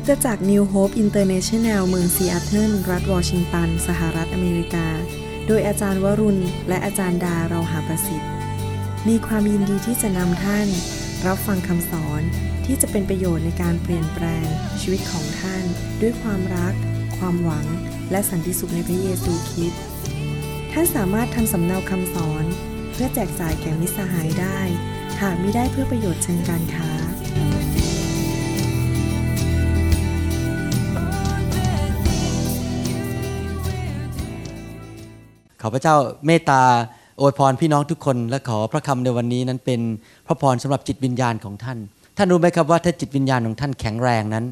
คิดจะจาก New Hope International เมืองซีแอตเทิลรัฐวอชิงตัน สหรัฐอเมริกา โดยอาจารย์วรุณ และอาจารย์ดาเราหาประสิทธิ์ มีความยินดีที่จะนำท่าน รับฟังคำสอนที่จะเป็นประโยชน์ในการเปลี่ยนแปลง ชีวิตของท่าน ด้วยความรัก ความหวัง และสันติสุขในพระเยซูคริสต์ท่านสามารถทำสำเนาคำสอน เพื่อแจกจ่ายแก่มิตรสหายได้ หากมิได้เพื่อประโยชน์เชิงการค้า ขอพระเจ้าเมตตาอวยพรพี่น้องทุกคน และขอพระคำในวันนี้นั้นเป็นพระพรสำหรับจิตวิญญาณของท่าน ท่านรู้ไหมครับว่าถ้าจิตวิญญาณของท่านแข็งแรงนั้น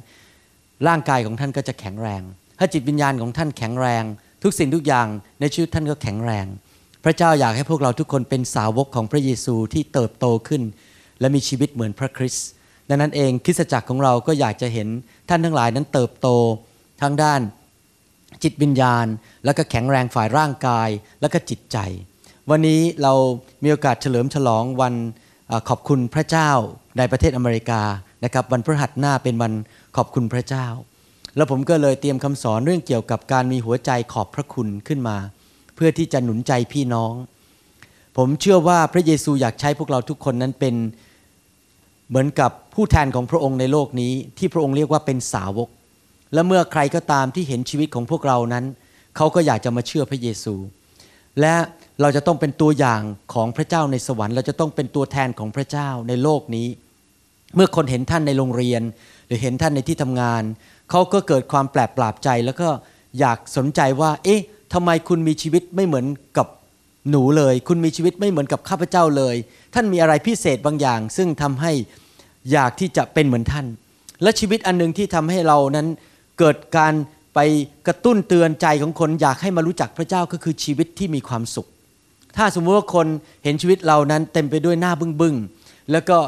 ร่างกายของท่านก็จะแข็งแรง ถ้าจิตวิญญาณของท่านแข็งแรง ทุกสิ่งทุกอย่างในชีวิตท่านก็แข็งแรง พระเจ้าอยากให้พวกเราทุกคนเป็นสาวกของพระเยซูที่เติบโตขึ้น และมีชีวิตเหมือนพระคริสต์ดังนั้นเองคริสตจักรของเราก็อยากจะเห็นท่านทั้งหลายนั้นเติบโตทั้งด้าน จิตวิญญาณ แล้วก็แข็งแรงฝ่ายร่างกาย แล้วก็จิตใจ วันนี้เรามีโอกาสเฉลิมฉลองวันขอบคุณพระเจ้าในประเทศอเมริกานะครับวันพฤหัสหน้าเป็นวันขอบคุณพระเจ้า แล้วผมก็เลยเตรียมคำสอนเรื่องเกี่ยวกับการมีหัวใจขอบพระคุณขึ้นมา เพื่อที่จะหนุนใจพี่น้อง ผมเชื่อว่าพระเยซูอยากใช้พวกเราทุกคนนั้นเป็นเหมือนกับผู้แทนของพระองค์ในโลกนี้ ที่พระองค์เรียกว่าเป็นสาวก และเมื่อใครก็ตามที่เห็นชีวิตของพวกเรานั้น เขาก็อยากจะมาเชื่อพระเยซู และเราจะต้องเป็นตัวอย่างของพระเจ้าในสวรรค์ เราจะต้องเป็นตัวแทนของพระเจ้าในโลกนี้ เมื่อคนเห็นท่านในโรงเรียน หรือเห็นท่านในที่ทำงาน เขาก็เกิดความแปลกปราบใจ แล้วก็อยากสนใจว่า เอ๊ะทำไมคุณมีชีวิตไม่เหมือนกับหนูเลย คุณมีชีวิตไม่เหมือนกับข้าพเจ้าเลย ท่านมีอะไรพิเศษบางอย่าง ซึ่งทำให้อยากที่จะเป็นเหมือนท่าน และชีวิตอันหนึงที่ทำให้เรานั้น เกิดการไปกระตุ้นเตือนใจของคนอยากให้มารู้จักพระเจ้าก็คือชีวิตที่มีความสุข ถ้าสมมติว่าคนเห็นชีวิตเรานั้นเต็มไปด้วยหน้าบึ้งบึ้งแล้วก็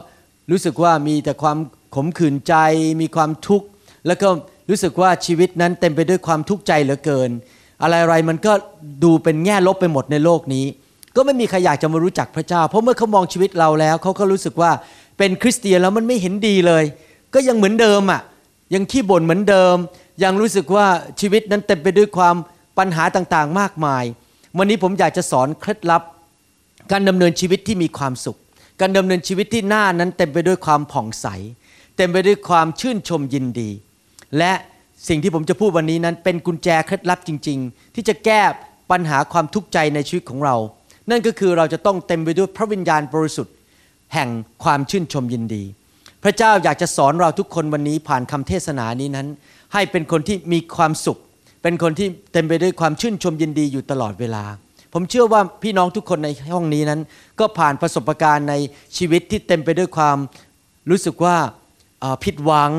รู้สึกว่ามีแต่ความขมขื่นใจ มีความทุกข์ แล้วก็รู้สึกว่าชีวิตนั้นเต็มไปด้วยความทุกข์ใจเหลือเกิน อะไรๆมันก็ดูเป็นแง่ลบไปหมดในโลกนี้ ก็ไม่มีใครอยากจะมารู้จักพระเจ้า เพราะเมื่อเขามองชีวิตเราแล้วเขาก็รู้สึกว่าเป็นคริสเตียนแล้วมันไม่เห็นดีเลย ก็ยังเหมือนเดิมอะ ยังขี้บ่นเหมือนเดิม ยังรู้สึกว่าชีวิตนั้นเต็มไปด้วยความปัญหาต่างๆ มากมาย วันนี้ผมอยากจะสอนเคล็ดลับ การดำเนินชีวิตที่มีความสุข การดำเนินชีวิตที่หน้านั้นเต็มไปด้วยความผ่องใส เต็มไปด้วยความชื่นชมยินดี และสิ่งที่ผมจะพูดวันนี้นั้นเป็นกุญแจเคล็ดลับจริง ๆ ที่จะแก้ปัญหาความทุกข์ใจในชีวิตของเรา นั่นก็คือเราจะต้องเต็มไปด้วยพระวิญญาณบริสุทธิ์ แห่งความชื่นชมยินดี พระเจ้าอยากจะสอนเราทุกคนวันนี้ผ่านคำเทศนานี้นั้น ให้เป็นคนที่มีความสุข เป็นคนที่เต็มไปด้วยความชื่นชมยินดีอยู่ตลอดเวลา ผมเชื่อว่าพี่น้องทุกคนในห้องนี้นั้น ก็ผ่านประสบการณ์ในชีวิตที่เต็มไปด้วยความรู้สึกว่าผิดหวัง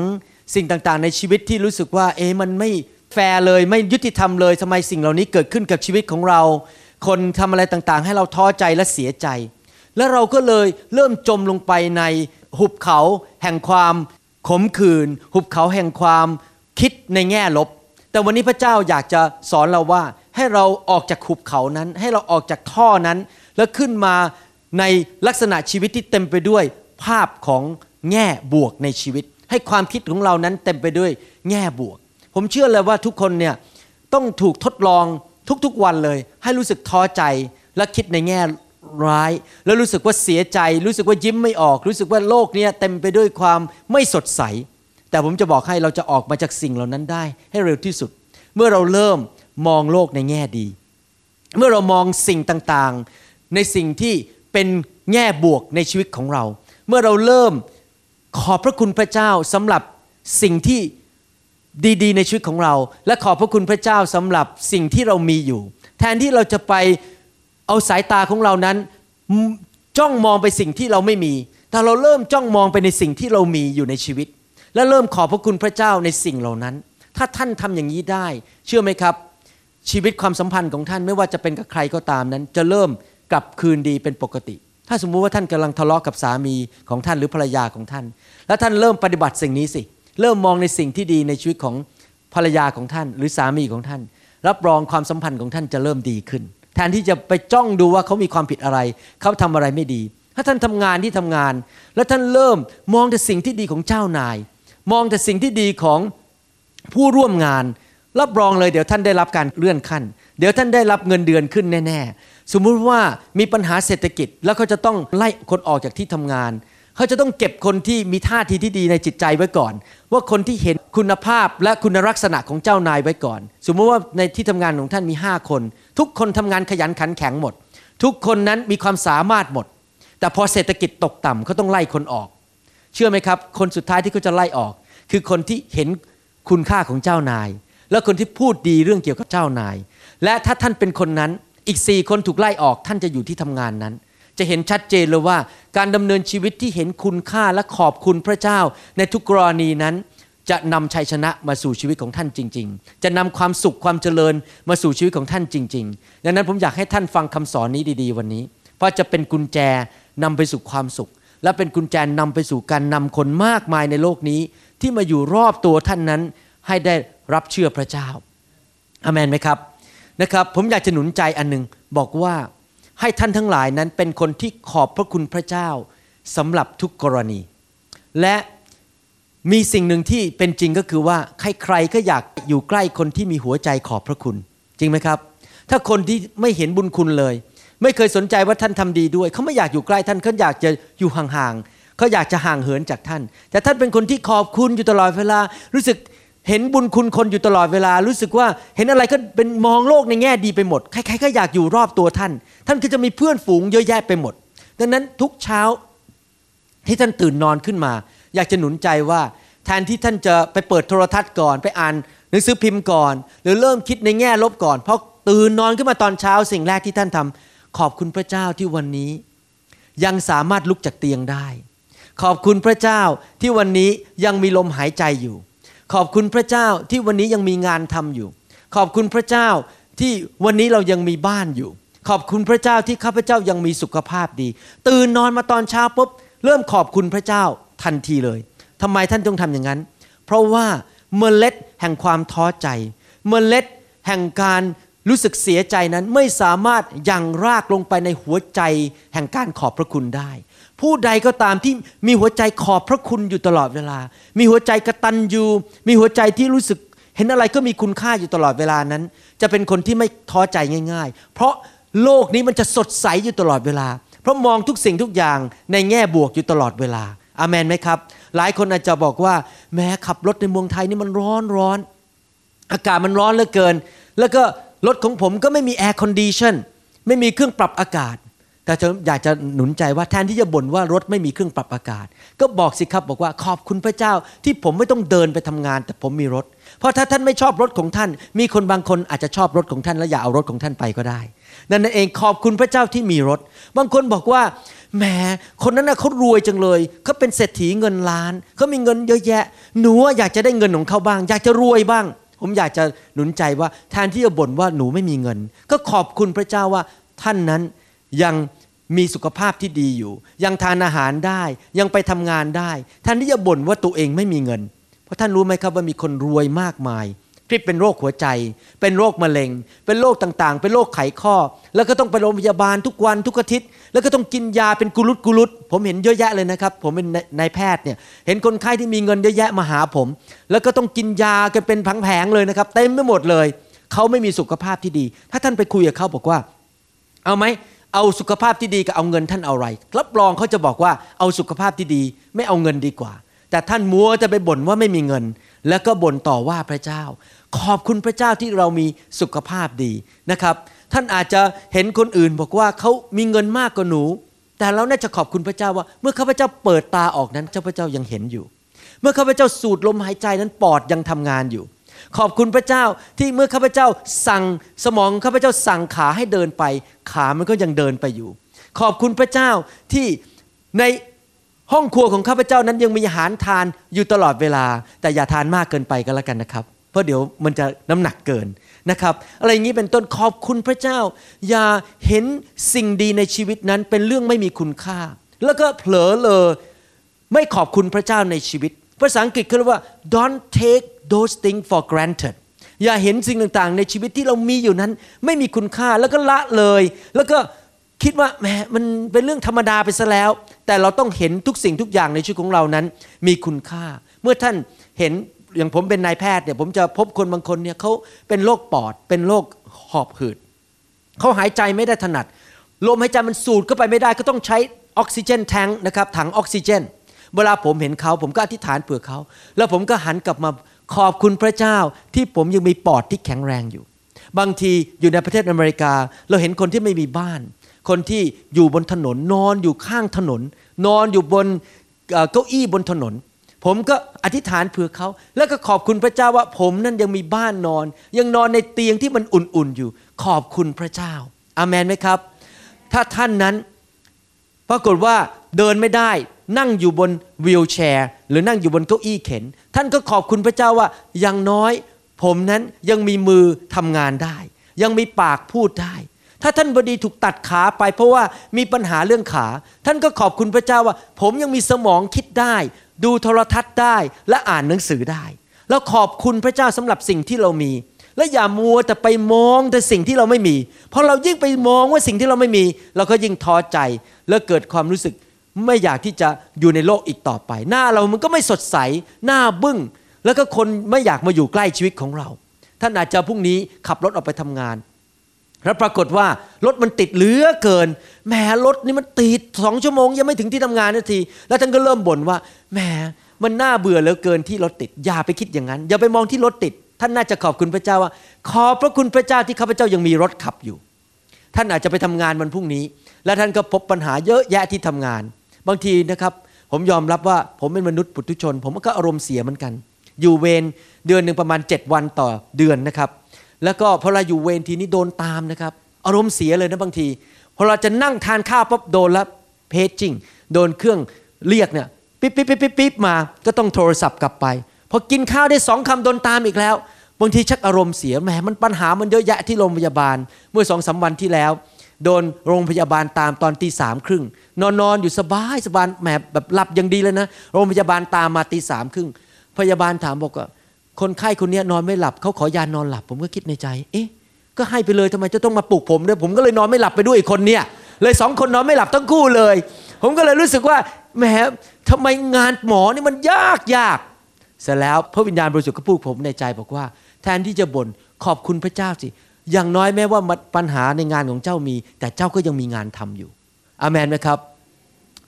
สิ่งต่างๆ ในชีวิตที่รู้สึกว่า เอ๊มันไม่แฟร์เลยไม่ยุติธรรมเลยทำไมสิ่งเหล่านี้เกิดขึ้นกับชีวิตของเรา คนทำอะไรต่างๆ ให้เราท้อใจและเสียใจ และเราก็เลยเริ่มจมลงไปใน หุบเขาแห่งความขมขื่นหุบเขาแห่งความคิดในแง่ลบ แต่วันนี้พระเจ้าอยากจะสอนเราว่าให้เราออกจากหุบเขานั้น ให้เราออกจากท่อนั้น แล้วขึ้นมาในลักษณะชีวิตที่เต็มไปด้วยภาพของแง่บวกในชีวิต ให้ความคิดของเรานั้นเต็มไปด้วยแง่บวก ผมเชื่อเลยว่าทุกคนเนี่ยต้องถูกทดลองทุกๆวันเลย ให้รู้สึกท้อใจและคิดในแง่ ร้าย แล้วรู้สึกว่าเสียใจ รู้สึกว่ายิ้มไม่ออก รู้สึกว่าโลกนี้เต็มไปด้วยความไม่สดใส แต่ผมจะบอกให้เราจะออกมาจากสิ่งเหล่านั้นได้ ให้เร็วที่สุด เมื่อเราเริ่มมองโลกในแง่ดี เมื่อเรามองสิ่งต่างๆ ในสิ่งที่เป็นแง่บวกในชีวิตของเรา เมื่อเราเริ่มขอบพระคุณพระเจ้าสำหรับสิ่งที่ดีๆ ในชีวิตของเรา และขอบพระคุณพระเจ้าสำหรับสิ่งที่เรามีอยู่ แทนที่เราจะไป เอาสายตาของเรานั้นจ้องมองไปสิ่งที่เราไม่มี แต่เราเริ่มจ้องมองไปในสิ่งที่เรามีอยู่ในชีวิต และเริ่มขอบพระคุณพระเจ้าในสิ่งเหล่านั้น ถ้าท่านทำอย่างนี้ได้ เชื่อไหมครับ ชีวิตความสัมพันธ์ของท่านไม่ว่าจะเป็นกับใครก็ตามนั้น จะเริ่มกลับคืนดีเป็นปกติ ถ้าสมมุติว่าท่านกำลังทะเลาะกับสามีของท่านหรือภรรยาของท่าน แล้วท่านเริ่มปฏิบัติสิ่งนี้สิ เริ่มมองในสิ่งที่ดีในชีวิตของภรรยาของท่าน หรือสามีของท่าน รับรองความสัมพันธ์ของท่านจะเริ่มดีขึ้น แทนที่จะไปจ้องดูว่าเขามีความผิดอะไร เขาทำอะไรไม่ดี ถ้าท่านทำงานที่ทำงาน แล้วท่านเริ่มมองแต่สิ่งที่ดีของเจ้านาย มองแต่สิ่งที่ดีของผู้ร่วมงาน รับรองเลยเดี๋ยวท่านได้รับการเลื่อนขั้น เดี๋ยวท่านได้รับเงินเดือนขึ้นแน่ๆ สมมุติว่ามีปัญหาเศรษฐกิจแล้วเขาจะต้องไล่คนออกจากที่ทำงานเขาจะต้องเก็บคนที่มีท่าทีที่ดีในจิตใจไว้ก่อน ว่าคนที่เห็นคุณภาพและคุณลักษณะของเจ้านายไว้ก่อน สมมติว่าในที่ทำงานของท่านมี 5 คน ทุกคนทำงานขยันขันแข็งหมด ทุกคนนั้นมีความสามารถหมด แต่พอเศรษฐกิจตกต่ำเขาต้องไล่คนออก เชื่อไหมครับ คนสุดท้ายที่เขาจะไล่ออก คือคนที่เห็นคุณค่าของเจ้านาย และคนที่พูดดีเรื่องเกี่ยวกับเจ้านาย และถ้าท่านเป็นคนนั้นอีกสี่คนถูกไล่ออกท่านจะอยู่ที่ทำงานนั้น จะเห็นชัดเจนเลยว่า การดำเนินชีวิตที่เห็นคุณค่าและขอบคุณพระเจ้าในทุกกรณีนั้น จะนำชัยชนะมาสู่ชีวิตของท่านจริง ๆ จะนำความสุขความเจริญมาสู่ชีวิตของท่านจริง ๆ ดังนั้นผมอยากให้ท่านฟังคำสอนนี้ดี ๆ วันนี้ เพราะจะเป็นกุญแจนำไปสู่ความสุข และเป็นกุญแจนำไปสู่การนำคนมากมายในโลกนี้ ที่มาอยู่รอบตัวท่านนั้นให้ได้รับเชื่อพระเจ้าอเมนไหมครับนะครับ ผมอยากจะหนุนใจอันหนึ่งบอกว่าให้ท่านทั้งหลายนั้นเป็นคนที่ขอบพระคุณพระเจ้าสำหรับทุกกรณี และ มีสิ่งหนึ่งที่เป็นจริงก็คือว่าใครๆก็อยากอยู่ใกล้คนที่มีหัวใจขอบพระคุณ จริงไหมครับ ถ้าคนที่ไม่เห็นบุญคุณเลย ไม่เคยสนใจว่าท่านทำดีด้วย เขาไม่อยากอยู่ใกล้ท่านเขาอยากจะอยู่ห่างๆเขาอยากจะห่างเหินจากท่าน แต่ท่านเป็นคนที่ขอบคุณอยู่ตลอดเวลา รู้สึกเห็นบุญคุณคนอยู่ตลอดเวลา รู้สึกว่าเห็นอะไรก็เป็นมองโลกในแง่ดีไปหมด ใครๆก็อยากอยู่รอบตัวท่าน ท่านก็จะมีเพื่อนฝูงเยอะแยะไปหมด ดังนั้นทุกเช้าที่ท่านตื่นนอนขึ้นมา อยากจะหนุนใจว่าแทนที่ท่านจะไปเปิดโทรทัศน์ก่อน ไปอ่านหนังสือพิมพ์ก่อน หรือเริ่มคิดในแง่ลบก่อน เพราะตื่นนอนขึ้นมาตอนเช้าสิ่งแรกที่ท่านทำขอบคุณพระเจ้าที่วันนี้ ยังสามารถลุกจากเตียงได้ ขอบคุณพระเจ้าที่วันนี้ยังมีลมหายใจอยู่ ขอบคุณพระเจ้าที่วันนี้ยังมีงานทำอยู่ ขอบคุณพระเจ้าที่วันนี้เรายังมีบ้านอยู่ ขอบคุณพระเจ้าที่ข้าพเจ้ายังมีสุขภาพดี ตื่นนอนมาตอนเช้าปุ๊บเริ่มขอบคุณพระเจ้า ทันทีเลยทำไมท่านต้องทำอย่างนั้น เพราะว่าเมล็ดแห่งความท้อใจ เมล็ดแห่งการรู้สึกเสียใจนั้นไม่สามารถยังรากลงไปในหัวใจแห่งการขอบพระคุณได้ ผู้ใดก็ตามที่มีหัวใจขอบพระคุณอยู่ตลอดเวลา มีหัวใจกระตันยูมีหัวใจที่รู้สึกเห็นอะไรก็มีคุณค่าอยู่ตลอดเวลานั้น จะเป็นคนที่ไม่ท้อใจง่าย ๆ เพราะโลกนี้มันจะสดใสอยู่ตลอดเวลา เพราะมองทุกสิ่งทุกอย่างในแง่บวกอยู่ตลอดเวลา อาเมนไหมครับ หลายคนอาจจะบอกว่า แหมขับรถในเมืองไทยนี่มันร้อนร้อน อากาศมันร้อนเหลือเกิน แล้วก็รถของผมก็ไม่มี air condition ไม่มีเครื่องปรับอากาศ แต่จะอยากจะหนุนใจว่าแทนที่จะบ่นว่ารถไม่มีเครื่องปรับอากาศ ก็บอกสิครับบอกว่าขอบคุณพระเจ้าที่ผมไม่ต้องเดินไปทำงาน แต่ผมมีรถ เพราะถ้าท่านไม่ชอบรถของท่าน มีคนบางคนอาจจะชอบรถของท่านแล้วอย่าเอารถของท่านไปก็ได้ นั่นเองขอบคุณพระเจ้าที่มีรถ บางคนบอกว่าแหมคนนั้นน่ะเขารวยจังเลยเขาเป็นเศรษฐีเงินล้านเขามีเงินเยอะแยะ หนูอยากจะได้เงินของเขาบ้าง อยากจะรวยบ้าง ผมอยากจะหนุนใจว่าแทนที่จะบ่นว่าหนูไม่มีเงิน ก็ขอบคุณพระเจ้าว่าท่านนั้นยังมีสุขภาพที่ดีอยู่ ยังทานอาหารได้ยังไปทำงานได้แทนที่จะบ่นว่าตัวเองไม่มีเงิน เพราะท่านรู้ไหมครับว่ามีคนรวยมากมาย ที่เป็นโรคหัวใจ เป็นโรคมะเร็ง เป็นโรคต่างๆ เป็นโรคไขข้อ แล้วก็ต้องไปโรงพยาบาลทุกวันทุกอาทิตย์ แล้วก็ต้องกินยาเป็นกุลุตกุลุตผมเห็นเยอะแยะเลยนะครับ ผมเป็นนายแพทย์เนี่ย เห็นคนไข้ที่มีเงินเยอะแยะมาหาผม แล้วก็ต้องกินยากันเป็นแผงๆเลยนะครับ เต็มไปหมดเลย เขาไม่มีสุขภาพที่ดี ถ้าท่านไปคุยกับเขาบอกว่า เอาไหมเอาสุขภาพที่ดีกับเอาเงินท่านเอาอะไร รับรองเขาจะบอกว่าเอาสุขภาพที่ดี ไม่เอาเงินดีกว่า แต่ท่านมัวจะไปบ่นว่าไม่มีเงิน แล้วก็บ่นต่อว่าพระเจ้า ขอบคุณพระเจ้าที่เรามีสุขภาพดีนะครับ ท่านอาจจะเห็นคนอื่นบอกว่าเขามีเงินมากกว่าหนู แต่เราน่าจะขอบคุณพระเจ้าว่า เมื่อข้าพเจ้าเปิดตาออกนั้นเจ้าพระเจ้ายังเห็นอยู่ เมื่อข้าพเจ้าสูดลมหายใจนั้นปอดยังทำงานอยู่ ขอบคุณพระเจ้าที่เมื่อข้าพเจ้าสั่งสมองข้าพเจ้าสั่งขาให้เดินไป ขามันก็ยังเดินไปอยู่ ขอบคุณพระเจ้าที่ในห้องครัวของข้าพเจ้านั้นยังมีอาหารทานอยู่ตลอดเวลา แต่อย่าทานมากเกินไปก็แล้วกันนะครับ เพราะเดี๋ยวมันจะน้ำหนักเกินนะครับ อะไรอย่างนี้เป็นต้นขอบคุณพระเจ้า อย่าเห็นสิ่งดีในชีวิตนั้นเป็นเรื่องไม่มีคุณค่า แล้วก็เผลอเลยไม่ขอบคุณพระเจ้าในชีวิต ภาษาอังกฤษเขาเรียกว่า don't take those things for granted อย่าเห็นสิ่งต่างๆ ในชีวิตที่เรามีอยู่นั้น ไม่มีคุณค่าแล้วก็ละเลย แล้วก็คิดว่าแหมมันเป็นเรื่องธรรมดาไปซะแล้ว แต่เราต้องเห็นทุกสิ่งทุกอย่างในชีวิตของเรานั้น มีคุณค่า เมื่อท่านเห็น อย่างผมเป็นนายแพทย์เนี่ยผมจะพบคนบางคนเนี่ยเขาเป็นโรคปอด เป็นโรคหอบหืดเขาหายใจไม่ได้ถนัดลมหายใจมันสูดเข้าไปไม่ได้ก็ต้องใช้ออกซิเจนแทงนะครับถังออกซิเจน เวลาผมเห็นเขาผมก็อธิษฐานเผื่อเขา แล้วผมก็หันกลับมาขอบคุณพระเจ้าที่ผมยังมีปอดที่แข็งแรงอยู่ บางทีอยู่ในประเทศอเมริกา เราเห็นคนที่ไม่มีบ้าน คนที่อยู่บนถนนนอนอยู่ข้างถนน นอนอยู่บนเอ่อเก้าอี้บนถนน ผมก็อธิษฐานเผื่อเขา แล้วก็ขอบคุณพระเจ้าว่า ผมนั้นยังมีบ้านนอน ยังนอนในเตียงที่มันอุ่นๆอยู่ ขอบคุณพระเจ้า อาเมนไหมครับ ถ้าท่านนั้นปรากฏว่าเดินไม่ได้นั่งอยู่บนวีลแชร์ หรือนั่งอยู่บนเก้าอี้เข็น ท่านก็ขอบคุณพระเจ้าว่าอย่างน้อย ผมนั้นยังมีมือทำงานได้ ยังมีปากพูดได้ ถ้าท่านบดีถูกตัดขาไป เพราะว่ามีปัญหาเรื่องขา ท่านก็ขอบคุณพระเจ้าว่า ผมยังมีสมองคิดได้ ดูโทรทัศน์ได้และอ่านหนังสือได้ แล้วขอบคุณพระเจ้าสำหรับสิ่งที่เรามี และอย่ามัวแต่ไปมองแต่สิ่งที่เราไม่มี เพราะเรายิ่งไปมองว่าสิ่งที่เราไม่มี เราก็ยิ่งท้อใจแล้วเกิดความรู้สึกไม่อยากที่จะอยู่ในโลกอีกต่อไป หน้าเรามันก็ไม่สดใสหน้าบึ้ง แล้วก็คนไม่อยากมาอยู่ใกล้ชีวิตของเรา ท่านอาจจะพรุ่งนี้ขับรถออกไปทำงาน แล้วปรากฏว่ารถมันติดเหลือเกินแหมรถนี่มันติดสองชั่วโมงยังไม่ถึงที่ทำงานนาที แล้วท่านก็เริ่มบ่นว่าแหมมันน่าเบื่อเหลือเกินที่รถติดอย่าไปคิดอย่างนั้น อย่าไปมองที่รถติด ท่านน่าจะขอบคุณพระเจ้าว่า ขอบพระคุณพระเจ้าที่ข้าพเจ้ายังมีรถขับอยู่ ท่านอาจจะไปทำงานวันพรุ่งนี้ และท่านก็พบปัญหาเยอะแยะที่ทำงาน บางทีนะครับ ผมยอมรับว่าผมเป็นมนุษย์ปุถุชน ผมก็อารมณ์เสียเหมือนกัน อยู่เวรเดือนหนึ่งประมาณ 7 วันต่อเดือนนะครับ แล้วก็พอเราอยู่เวรทีนี้โดนตามนะครับ อารมณ์เสียเลยนะบางทีพอเราจะนั่งทานข้าวปั๊บโดนแล้วเพจจิ้งโดนเครื่องเรียกเนี่ยปิ๊บปิ๊บปิ๊บปิ๊บปิ๊บมา ก็ต้องโทรศัพท์กลับไปพอกินข้าวได้สองคำโดนตามอีกแล้วบางทีชักอารมณ์เสียแหมมันปัญหามันเยอะแยะที่โรงพยาบาล เมื่อสองสาวันที่แล้ว โดนโรงพยาบาลตามตอนตีสามครึ่งนอนนอนอยู่สบายสบายแหมแบบหลับอย่างดีเลยนะ โรงพยาบาลตามมาตีสามครึ่งพยาบาลถามบอกว่า คนไข้คนนี้นอนไม่หลับเขาขอยานอนหลับ ผมก็คิดในใจ เอ๊ะก็ให้ไปเลยทำไมจะต้องมาปลุกผมด้วยผมก็เลยนอนไม่หลับไปด้วยอีกคนเนี่ย เลยสองคนนอนไม่หลับทั้งคู่เลย ผมก็เลยรู้สึกว่าแหมทำไมงานหมอนี่มันยากยากเสร็จแล้วพระวิญญาณบริสุทธิ์ก็พูดผมในใจบอกว่า แทนที่จะบ่นขอบคุณพระเจ้าสิอย่างน้อยแม้ว่าปัญหาในงานของเจ้ามี แต่เจ้าก็ยังมีงานทำอยู่อาเมนไหมครับ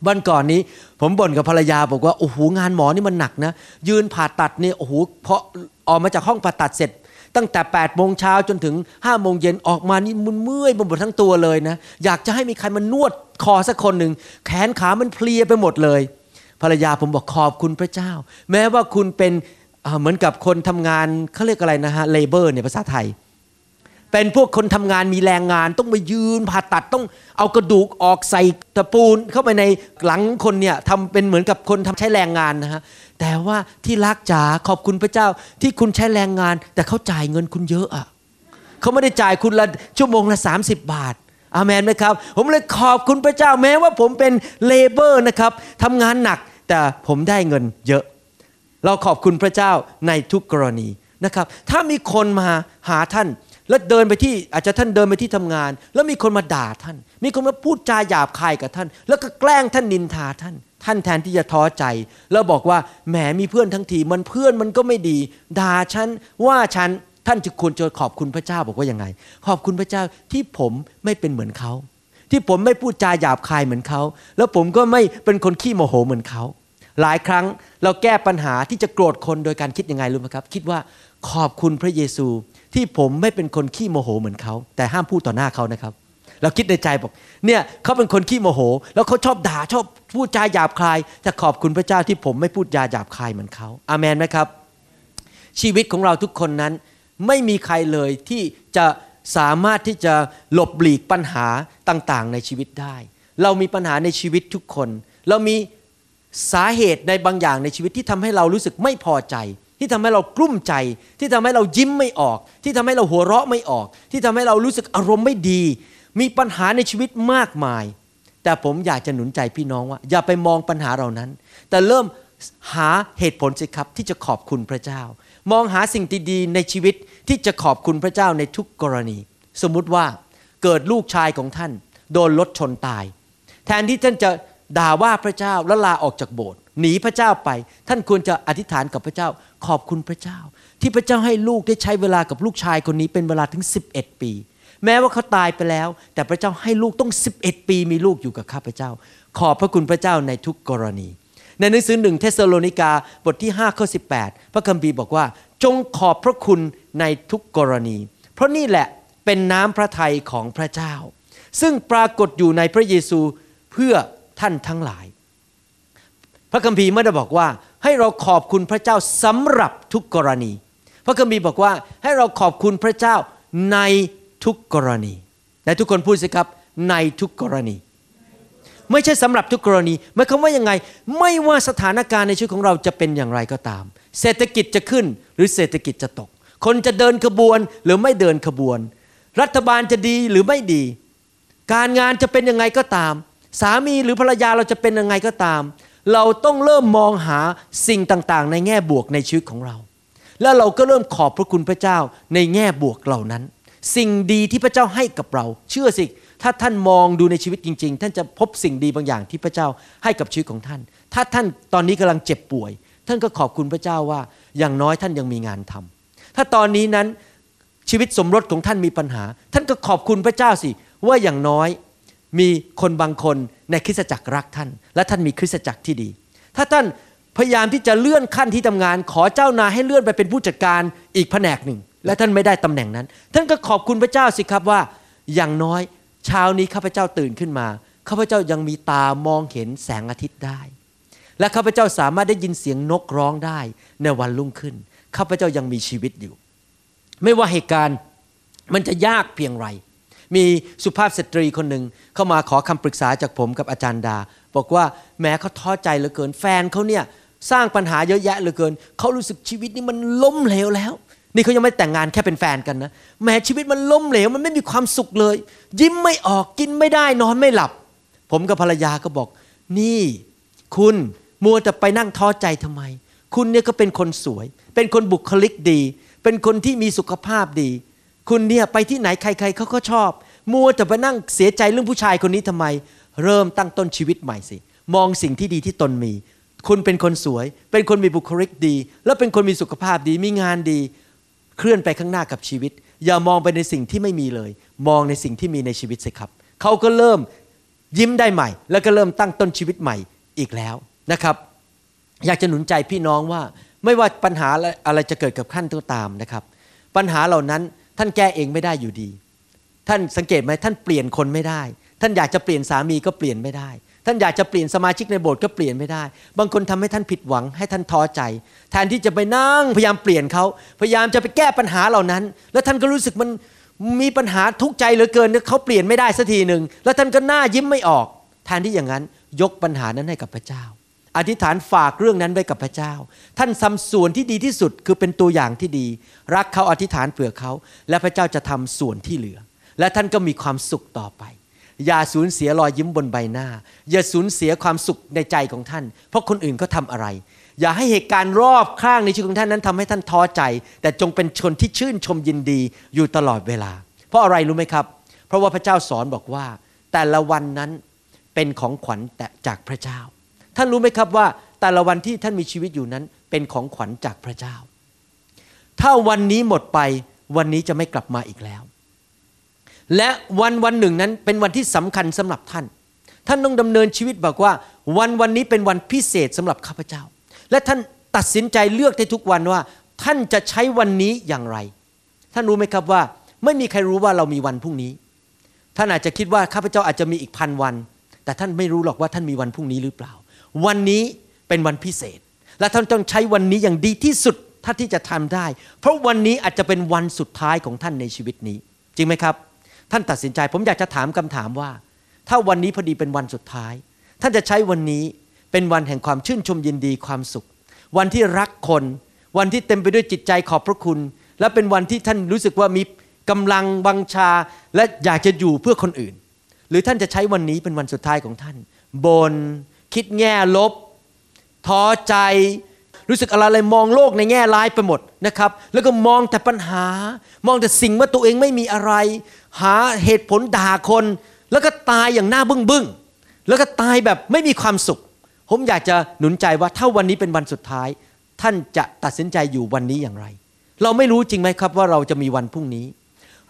วันก่อนนี้ ผมบ่นกับภรรยาบอกว่าโอ้โหงานหมอนี่มันหนักนะ ยืนผ่าตัดนี่โอ้โหเพราะออกมาจากห้องผ่าตัดเสร็จ ตั้งแต่8ปดโมงเช้าจนถึง5้าโมงเย็นออกมานี่มันเมื่อยไปหมดทั้งตัวเลยนะ อยากจะให้มีใครมานวดคอสักคนหนึ่งแขนขามันเพลียไปหมดเลย ภรรยาผมบอกขอบคุณพระเจ้า แม้ว่าคุณเป็นเหมือนกับคนทำงานเขาเรียกอะไรนะฮะเลเบอร์เนี่ยภาษาไทย เป็นพวกคนทำงานมีแรงงานต้องไปยืนผ่าตัดต้องเอากระดูกออกใส่ตะปูนเข้าไปในหลังคนเนี่ยทำเป็นเหมือนกับคนทำใช้แรงงานนะฮะแต่ว่าที่รักจ๋าขอบคุณพระเจ้าที่คุณใช้แรงงาน แต่เขาจ่ายเงินคุณเยอะอะเขาไม่ได้จ่ายคุณละชั่วโมงละ 30 บาทอาเมนไหมครับ ผมเลยขอบคุณพระเจ้าแม้ว่าผมเป็นเลเบอร์นะครับทำงานหนักแต่ผมได้เงินเยอะ เราขอบคุณพระเจ้าในทุกกรณีนะครับ ถ้ามีคนมาหาท่าน แล้วเดินไปที่อาจจะท่านเดินไปที่ทำงาน แล้วมีคนมาด่าท่าน มีคนมาพูดจาหยาบคายกับท่าน แล้วก็แกล้งท่านนินทาท่าน ท่านแทนที่จะท้อใจ แล้วบอกว่าแหมมีเพื่อนทั้งทีมันเพื่อนมันก็ไม่ดีด่าฉันว่าฉันท่านจะควรจะขอบคุณพระเจ้าบอกว่ายังไง ขอบคุณพระเจ้าที่ผมไม่เป็นเหมือนเขา ที่ผมไม่พูดจาหยาบคายเหมือนเขา แล้วผมก็ไม่เป็นคนขี้โมโหเหมือนเขาหลายครั้งเราแก้ปัญหาที่จะโกรธคนโดยการคิดยังไงรู้ไหมครับ คิดว่าขอบคุณพระเยซู ที่ผมไม่เป็นคนขี้โมโหเหมือนเขา แต่ห้ามพูดต่อหน้าเขานะครับ เราคิดในใจบอกเนี่ยเขาเป็นคนขี้โมโห แล้วเขาชอบด่าชอบพูดจาหยาบคายแต่ขอบคุณพระเจ้าที่ผมไม่พูดจาหยาบคายเหมือนเขาอาเมนไหมครับ ชีวิตของเราทุกคนนั้นไม่มีใครเลยที่จะสามารถที่จะหลบหลีกปัญหาต่างๆ ในชีวิตได้ เรามีปัญหาในชีวิตทุกคน เรามีสาเหตุในบางอย่างในชีวิตที่ทำให้เรารู้สึกไม่พอใจ ที่ทำให้เรากลุ้มใจ ที่ทำให้เรายิ้มไม่ออก ที่ทำให้เราหัวเราะไม่ออก ที่ทำให้เรารู้สึกอารมณ์ไม่ดี มีปัญหาในชีวิตมากมาย แต่ผมอยากจะหนุนใจพี่น้องว่า อย่าไปมองปัญหาเหล่านั้น แต่เริ่มหาเหตุผลสิครับที่จะขอบคุณพระเจ้า มองหาสิ่งดีๆในชีวิตที่จะขอบคุณพระเจ้าในทุกกรณี สมมุติว่าเกิดลูกชายของท่าน โดนรถชนตาย แทนที่ท่านจะด่าว่าพระเจ้าแล้วลาออกจากโบสถ์ หนีพระเจ้าไป ท่านควรจะอธิษฐานกับพระเจ้า ขอบคุณพระเจ้า ที่พระเจ้าให้ลูกได้ใช้เวลากับลูกชายคนนี้เป็นเวลาถึง 11 ปี แม้ว่าเขาตายไปแล้ว แต่พระเจ้าให้ลูกต้อง 11 ปีมีลูกอยู่กับข้าพเจ้า ขอบพระคุณพระเจ้าในทุกกรณี ในหนังสือหนึ่งเทสโลนิกาบทที่5ข้อ18 พระคัมภีร์บอกว่า จงขอบพระคุณในทุกกรณี เพราะนี่แหละเป็นน้ำพระทัยของพระเจ้า ซึ่งปรากฏอยู่ในพระเยซูเพื่อท่านทั้งหลาย พระคัมภีร์ไม่ได้บอกว่า ให้เราขอบคุณพระเจ้าสำหรับทุกกรณี พระคัมภีร์บอกว่าให้เราขอบคุณพระเจ้าในทุกกรณีและทุกคนพูดสิครับในทุกกรณี ไม่ใช่สำหรับทุกกรณีหมายความว่ายังไง ไม่ว่าสถานการณ์ในชีวิตของเราจะเป็นอย่างไรก็ตาม เศรษฐกิจจะขึ้นหรือเศรษฐกิจจะตก คนจะเดินขบวนหรือไม่เดินขบวน รัฐบาลจะดีหรือไม่ดี การงานจะเป็นยังไงก็ตาม สามีหรือภรรยาเราจะเป็นยังไงก็ตาม เราต้องเริ่มมองหาสิ่งต่างๆ ในแง่บวกในชีวิตของเรา แล้วเราก็เริ่มขอบพระคุณพระเจ้าในแง่บวกเหล่านั้น สิ่งดีที่พระเจ้าให้กับเรา เชื่อสิถ้าท่านมองดูในชีวิตจริง ๆ ท่านจะพบสิ่งดีบางอย่างที่พระเจ้าให้กับชีวิตของท่าน ถ้าท่านตอนนี้กำลังเจ็บป่วย ท่านก็ขอบคุณพระเจ้าว่า อย่างน้อยท่านยังมีงานทำถ้าตอนนี้นั้นชีวิตสมรสของท่านมีปัญหา ท่านก็ขอบคุณพระเจ้าสิว่าอย่างน้อย มีคนบางคนในคริสตจักรรักท่าน และท่านมีคริสตจักรที่ดี ถ้าท่านพยายามที่จะเลื่อนขั้นที่ทำงาน ขอเจ้านายให้เลื่อนไปเป็นผู้จัดการอีกแผนกหนึ่ง และท่านไม่ได้ตำแหน่งนั้น ท่านก็ขอบคุณพระเจ้าสิครับว่า อย่างน้อยเช้านี้ข้าพเจ้าตื่นขึ้นมาข้าพเจ้ายังมีตามองเห็นแสงอาทิตย์ได้ และข้าพเจ้าสามารถได้ยินเสียงนกร้องได้ในวันรุ่งขึ้นข้าพเจ้ายังมีชีวิตอยู่ ไม่ว่าเหตุการณ์มันจะยากเพียงไร มีสุภาพสตรีคนหนึ่งเข้ามาขอคำปรึกษาจากผมกับอาจารย์ดา บอกว่าแม้เขาท้อใจเหลือเกินแฟนเขาเนี่ยสร้างปัญหาเยอะแยะเหลือเกินเขารู้สึกชีวิตนี้มันล้มเหลวแล้ว นี่เขายังไม่แต่งงานแค่เป็นแฟนกันนะแม้ชีวิตมันล้มเหลวมันไม่มีความสุขเลย ยิ้มไม่ออกกินไม่ได้นอนไม่หลับ ผมกับภรรยาก็บอก นี่ คุณมัวแต่ไปนั่งท้อใจทำไม คุณเนี่ยก็เป็นคนสวย เป็นคนบุคลิกดี เป็นคนที่มีสุขภาพดี คุณเนี่ยไปที่ไหนใคร ๆเขาก็ชอบ มัวแต่ไปนั่งเสียใจเรื่องผู้ชายคนนี้ทำไม เริ่มตั้งต้นชีวิตใหม่สิ มองสิ่งที่ดีที่ตนมี คุณเป็นคนสวย เป็นคนมีบุคลิกดี และเป็นคนมีสุขภาพดี มีงานดี เคลื่อนไปข้างหน้ากับชีวิต อย่ามองไปในสิ่งที่ไม่มีเลย มองในสิ่งที่มีในชีวิตสิครับ เขาก็เริ่มยิ้มได้ใหม่ แล้วก็เริ่มตั้งต้นชีวิตใหม่อีกแล้วนะครับ อยากจะหนุนใจพี่น้องว่า ไม่ว่าปัญหาอะไรจะเกิดกับท่านก็ตามนะครับ ปัญหาเหล่านั้นท่านแก้เองไม่ได้อยู่ดี ท่านสังเกตไหมท่านเปลี่ยนคนไม่ได้ ท่านอยากจะเปลี่ยนสามีก็เปลี่ยนไม่ได้ ท่านอยากจะเปลี่ยนสมาชิกในโบสถ์ก็เปลี่ยนไม่ได้ บางคนทำให้ท่านผิดหวังให้ท่านท้อใจ แทนที่จะไปนั่งพยายามเปลี่ยนเขาพยายามจะไปแก้ปัญหาเหล่านั้น แล้วท่านก็รู้สึกมันมีปัญหาทุกใจเหลือเกินเขาเปลี่ยนไม่ได้สักทีหนึ่งแล้วท่านก็หน้ายิ้มไม่ออก แทนที่อย่างนั้นยกปัญหานั้นให้กับพระเจ้า อธิษฐานฝากเรื่องนั้นไว้กับพระเจ้า ท่านทำส่วนที่ดีที่สุดคือเป็นตัวอย่างที่ดี รักเขาอธิษฐานเผื่อเขา และพระเจ้าจะทำส่วนที่เหลือ และท่านก็มีความสุขต่อไป อย่าสูญเสียรอยยิ้มบนใบหน้า อย่าสูญเสียความสุขในใจของท่าน เพราะคนอื่นก็ทำอะไร อย่าให้เหตุการณ์รอบข้างในชีวิตของท่านนั้นทำให้ท่านท้อใจ แต่จงเป็นชนที่ชื่นชมยินดีอยู่ตลอดเวลา เพราะอะไรรู้ไหมครับ เพราะว่าพระเจ้าสอนบอกว่า แต่ละวันนั้นเป็นของขวัญจากพระเจ้า ท่านรู้ไหมครับว่าแต่ละวันที่ท่านมีชีวิตอยู่นั้นเป็นของขวัญจากพระเจ้า ถ้าวันนี้หมดไปวันนี้จะไม่กลับมาอีกแล้ว และวันวันหนึ่งนั้นเป็นวันที่สำคัญสำหรับท่าน ท่านต้องดำเนินชีวิตบอกว่า วันวันนี้เป็นวันพิเศษสำหรับข้าพเจ้า และท่านตัดสินใจเลือกในทุกวันว่า ท่านจะใช้วันนี้อย่างไร ท่านรู้ไหมครับว่า ไม่มีใครรู้ว่าเรามีวันพรุ่งนี้ ท่านอาจจะคิดว่าข้าพเจ้าอาจจะมีอีกพันวัน แต่ท่านไม่รู้หรอกว่าท่านมีวันพรุ่งนี้หรือเปล่า วันนี้เป็นวันพิเศษ และท่านต้องใช้วันนี้อย่างดีที่สุดถ้าที่จะทำได้ เพราะวันนี้อาจจะเป็นวันสุดท้ายของท่านในชีวิตนี้ จริงไหมครับ ท่านตัดสินใจ ผมอยากจะถามคำถามว่า ถ้าวันนี้พอดีเป็นวันสุดท้าย ท่านจะใช้วันนี้เป็นวันแห่งความชื่นชมยินดีความสุข วันที่รักคน วันที่เต็มไปด้วยจิตใจขอบพระคุณ และเป็นวันที่ท่านรู้สึกว่ามีกำลังบังชา และอยากจะอยู่เพื่อคนอื่น หรือท่านจะใช้วันนี้เป็นวันสุดท้ายของท่านบนคิดแง่ลบท้อใจ รู้สึกอะไรเลยมองโลกในแง่ร้ายไปหมดนะครับ แล้วก็มองแต่ปัญหา มองแต่สิ่งว่าตัวเองไม่มีอะไร หาเหตุผลด่าคน แล้วก็ตายอย่างหน้าบึ้งบึ้งแล้วก็ตายแบบไม่มีความสุข ผมอยากจะหนุนใจว่าถ้าวันนี้เป็นวันสุดท้าย ท่านจะตัดสินใจอยู่วันนี้อย่างไร เราไม่รู้จริงไหมครับว่าเราจะมีวันพรุ่งนี้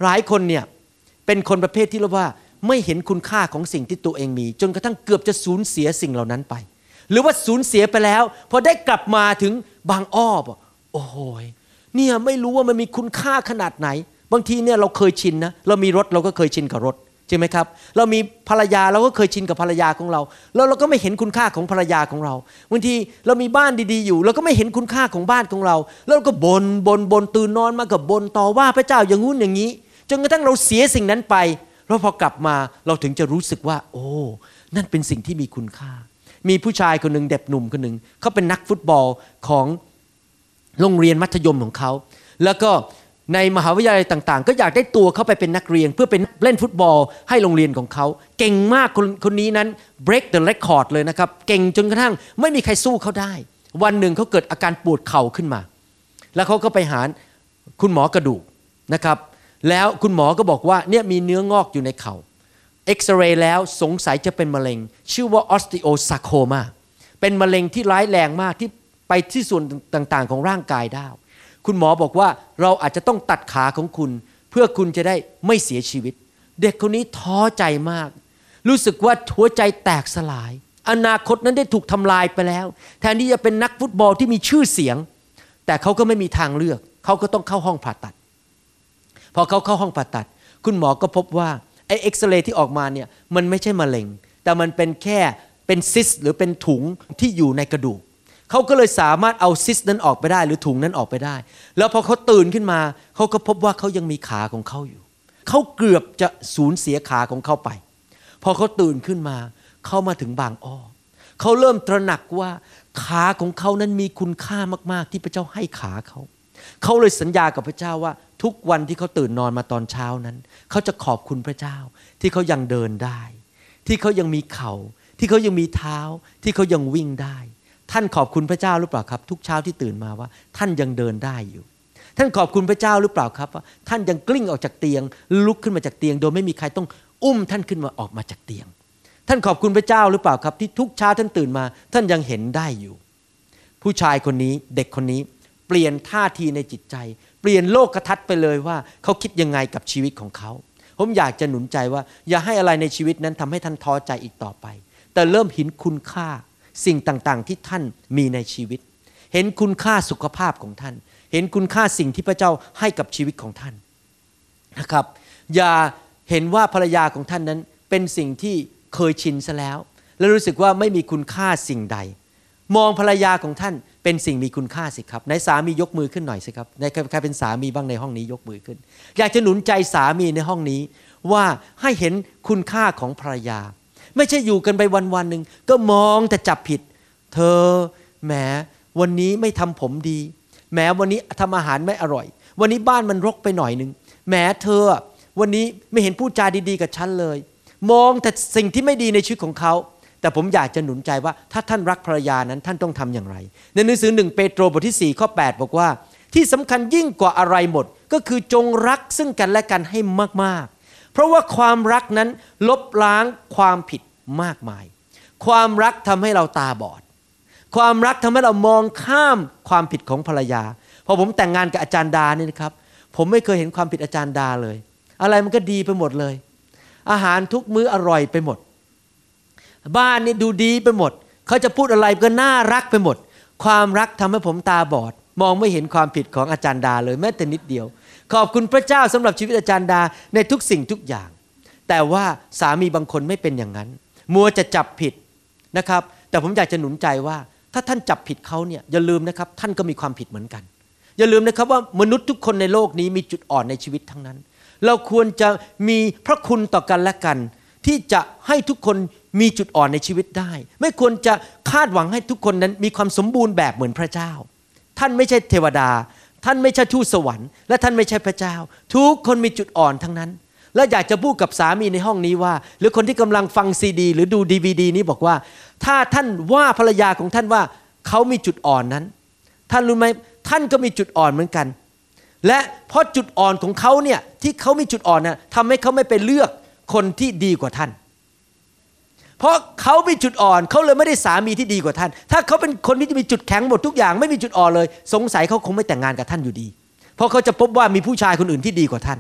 หลายคนเนี่ยเป็นคนประเภทที่เรียกว่า ไม่เห็นคุณค่าของสิ่งที่ตัวเองมี จนกระทั่งเกือบจะสูญเสียสิ่งเหล่านั้นไป หรือว่าสูญเสียไปแล้วพอได้กลับมาถึงบางอ้อบอกโอ้โหเนี่ยไม่รู้ว่ามันมีคุณค่าขนาดไหน บางทีเนี่ยเราเคยชินนะเรามีรถเราก็เคยชินกับรถใช่ไหมครับ เรามีภรรยาเราก็เคยชินกับภรรยาของเรา แล้วเราก็ไม่เห็นคุณค่าของภรรยาของเราบางทีเรามีบ้านดีๆอยู่ เราก็ไม่เห็นคุณค่าของบ้านของเรา แล้วเราก็บนบนบนตื่นนอนมากับบนต่อว่าพระเจ้าอย่างงู้นอย่างนี้จนกระทั่งเราเสียสิ่งนั้นไปแล้วพอกลับมาเราถึงจะรู้สึกว่า โอ้ นั่นเป็นสิ่งที่มีคุณค่า มีผู้ชายคนหนึ่งเด็กหนุ่มคนหนึ่งเขาเป็นนักฟุตบอลของโรงเรียนมัธยมของเขา แล้วก็ในมหาวิทยาลัยต่าง ๆ ก็อยากได้ตัวเขาไปเป็นนักเรียน เพื่อเป็นเล่นฟุตบอลให้โรงเรียนของเขา เก่งมากคนคนนี้นั้น break the record เลยนะครับ เก่งจนกระทั่งไม่มีใครสู้เขาได้ วันหนึ่งเขาเกิดอาการปวดเข่าขึ้นมา แล้วเขาก็ไปหาคุณหมอกระดูกนะครับ แล้วคุณหมอก็บอกว่าเนี่ยมีเนื้องอกอยู่ในเข่า เอ็กซเรย์แล้วสงสัยจะเป็นมะเร็ง ชื่อว่า osteosarcoma เป็นมะเร็งที่ร้ายแรงมากที่ไปที่ส่วนต่างๆ ของร่างกายได้ คุณหมอบอกว่าเราอาจจะต้องตัดขาของคุณ เพื่อคุณจะได้ไม่เสียชีวิต เด็กคนนี้ท้อใจมาก รู้สึกว่าหัวใจแตกสลาย อนาคตนั้นได้ถูกทำลายไปแล้ว แทนที่จะเป็นนักฟุตบอลที่มีชื่อเสียง แต่เขาก็ไม่มีทางเลือก เขาก็ต้องเข้าห้องผ่าตัด พอเขาเข้าห้องผ่าตัด คุณหมอก็พบว่า เอ็กซเรย์ที่ออกมาเนี่ยมันไม่ใช่มะเร็ง แต่มันเป็นแค่เป็นซิสหรือเป็นถุงที่อยู่ในกระดูกเขาก็เลยสามารถเอาซิสนั้นออกไปได้ หรือถุงนั้นออกไปได้ แล้วพอเขาตื่นขึ้นมาเขาก็พบว่าเขายังมีขาของเขาอยู่เขาเกือบจะสูญเสียขาของเขาไป พอเขาตื่นขึ้นมาเขามาถึงบางอ้อเขาเริ่มตระหนักว่าขาของเขานั้นมีคุณค่ามาก ๆ ที่พระเจ้าให้ขาเขา เขาเลยสัญญากับพระเจ้าว่า ทุกวันที่เขาตื่นนอนมาตอนเช้านั้น เขาจะขอบคุณพระเจ้า ที่เขายังเดินได้ ที่เขายังมีเขา่าที่เขายังมีเท้า ที่เขายังวิ่งได้ ท่านขอบคุณพระเจ้าหรือเปล่าครับ ทุกเช้าที่ตื่นมาว่า ท่านยังเดินได้อยู่ ท่านขอบคุณพระเจ้าหรือเปล่าครับว่าท่านยังกลิ้งออกจากเตียง ลุกขึ้นมาจากเตียง โดยไม่มีใครต้องอุ้มท่านขึ้นมาออกมาจากเตียง ท่านขอบคุณพระเจ้าหรือเปล่าครับ ที่ทุกเช้าท่านตื่นมา ท่านยังเห็นได้อยู่ ผู้ชายคนนี้เด็กคนนี้ เปลี่ยนท่าทีในจิตใจ เปลี่ยนโลกทัศน์ไปเลยว่าเขาคิดยังไงกับชีวิตของเขา ผมอยากจะหนุนใจว่า อย่าให้อะไรในชีวิตนั้นทำให้ท่านท้อใจอีกต่อไป แต่เริ่มเห็นคุณค่าสิ่งต่างๆ ที่ท่านมีในชีวิต เห็นคุณค่าสุขภาพของท่าน เห็นคุณค่าสิ่งที่พระเจ้าให้กับชีวิตของท่านนะครับ อย่าเห็นว่าภรรยาของท่านนั้นเป็นสิ่งที่เคยชินซะแล้ว แล้วรู้สึกว่าไม่มีคุณค่าสิ่งใด มองภรรยาของท่านเป็นสิ่งมีคุณค่าสิครับในสามียกมือขึ้นหน่อยสิครับในใครเป็นสามีบ้างในห้องนี้ยกมือขึ้น อยากจะหนุนใจสามีในห้องนี้ว่าให้เห็นคุณค่าของภรรยา ไม่ใช่อยู่กันไปวันวันหนึ่งก็มองแต่จับผิด เธอแหมวันนี้ไม่ทำผมดีแหมวันนี้ทำอาหารไม่อร่อย วันนี้บ้านมันรกไปหน่อยหนึ่งแหมเธอ วันนี้ไม่เห็นพูดจาดีๆกับฉันเลย มองแต่สิ่งที่ไม่ดีในชีวิตของเขา แต่ผมอยากจะหนุนใจว่าถ้าท่านรักภรรยานั้นท่านต้องทำอย่างไร ในหนังสือหนึ่งเปโตรบทที่4ข้อ8บอกว่า ที่สำคัญยิ่งกว่าอะไรหมด ก็คือจงรักซึ่งกันและกันให้มากๆ เพราะว่าความรักนั้นลบล้างความผิดมากมาย ความรักทำให้เราตาบอด ความรักทำให้เรามองข้ามความผิดของภรรยาพอผมแต่งงานกับอาจารย์ดาเนี่ยนะครับผมไม่เคยเห็นความผิดอาจารย์ดาเลย อะไรมันก็ดีไปหมดเลย อาหารทุกมื้ออร่อยไปหมด บ้านนี่ดูดีไปหมด เขาจะพูดอะไรก็น่ารักไปหมด ความรักทำให้ผมตาบอด มองไม่เห็นความผิดของอาจารย์ดาเลยแม้แต่นิดเดียว ขอบคุณพระเจ้าสำหรับชีวิตอาจารย์ดาในทุกสิ่งทุกอย่าง แต่ว่าสามีบางคนไม่เป็นอย่างนั้น มัวจะจับผิดนะครับ แต่ผมอยากจะหนุนใจว่า ถ้าท่านจับผิดเขาเนี่ยอย่าลืมนะครับ ท่านก็มีความผิดเหมือนกัน อย่าลืมนะครับว่ามนุษย์ทุกคนในโลกนี้มีจุดอ่อนในชีวิตทั้งนั้น เราควรจะมีพระคุณต่อกันและกัน ที่จะให้ทุกคน มีจุดอ่อนในชีวิตได้ ไม่ควรจะคาดหวังให้ทุกคนนั้นมีความสมบูรณ์แบบเหมือนพระเจ้า ท่านไม่ใช่เทวดา ท่านไม่ใช่ทูตสวรรค์และท่านไม่ใช่พระเจ้า ทุกคนมีจุดอ่อนทั้งนั้น และอยากจะพูดกับสามีในห้องนี้ว่า หรือคนที่กำลังฟังซีดี หรือดูดีวดีนี้บอกว่า ถ้าท่านว่าภรรยาของท่านว่าเขามีจุดอ่อนนั้น ท่านรู้ไหมท่านก็มีจุดอ่อนเหมือนกัน และเพราะจุดอ่อนของเขาเนี่ยที่เขามีจุดอ่อนน่ะทำให้เขาไม่ไปเลือกคนที่ดีกว่าท่าน เพราะเขามีจุดอ่อนเขาเลยไม่ได้สามีที่ดีกว่าท่าน ถ้าเขาเป็นคนที่มีจุดแข็งหมดทุกอย่างไม่มีจุดอ่อนเลย สงสัยเขาคงไม่แต่งงานกับท่านอยู่ดี เพราะเขาจะพบว่ามีผู้ชายคนอื่นที่ดีกว่าท่าน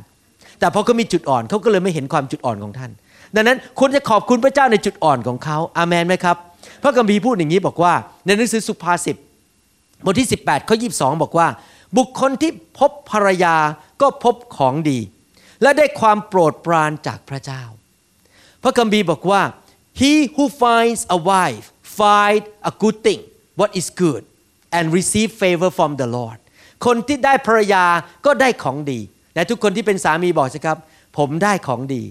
แต่พอเขามีจุดอ่อนเขาก็เลยไม่เห็นความจุดอ่อนของท่าน ดังนั้นคุณจะขอบคุณพระเจ้าในจุดอ่อนของเขาอาเมนไหมครับ พระกัมภีพูดอย่างนี้บอกว่าในหนังสือสุภาษิตบทที่ 18ข้อ22บอกว่า บุคคลที่พบภรรยาก็พบของดี และได้ความโปรดปรานจากพระเจ้า พระคัมภีบอกว่า he who finds a wife find a good thing what is good and receive favor from the Lord คนที่ได้ภรรยาก็ได้ของดี และทุกคนที่เป็นสามีบอกสิครับ ผมได้ของดี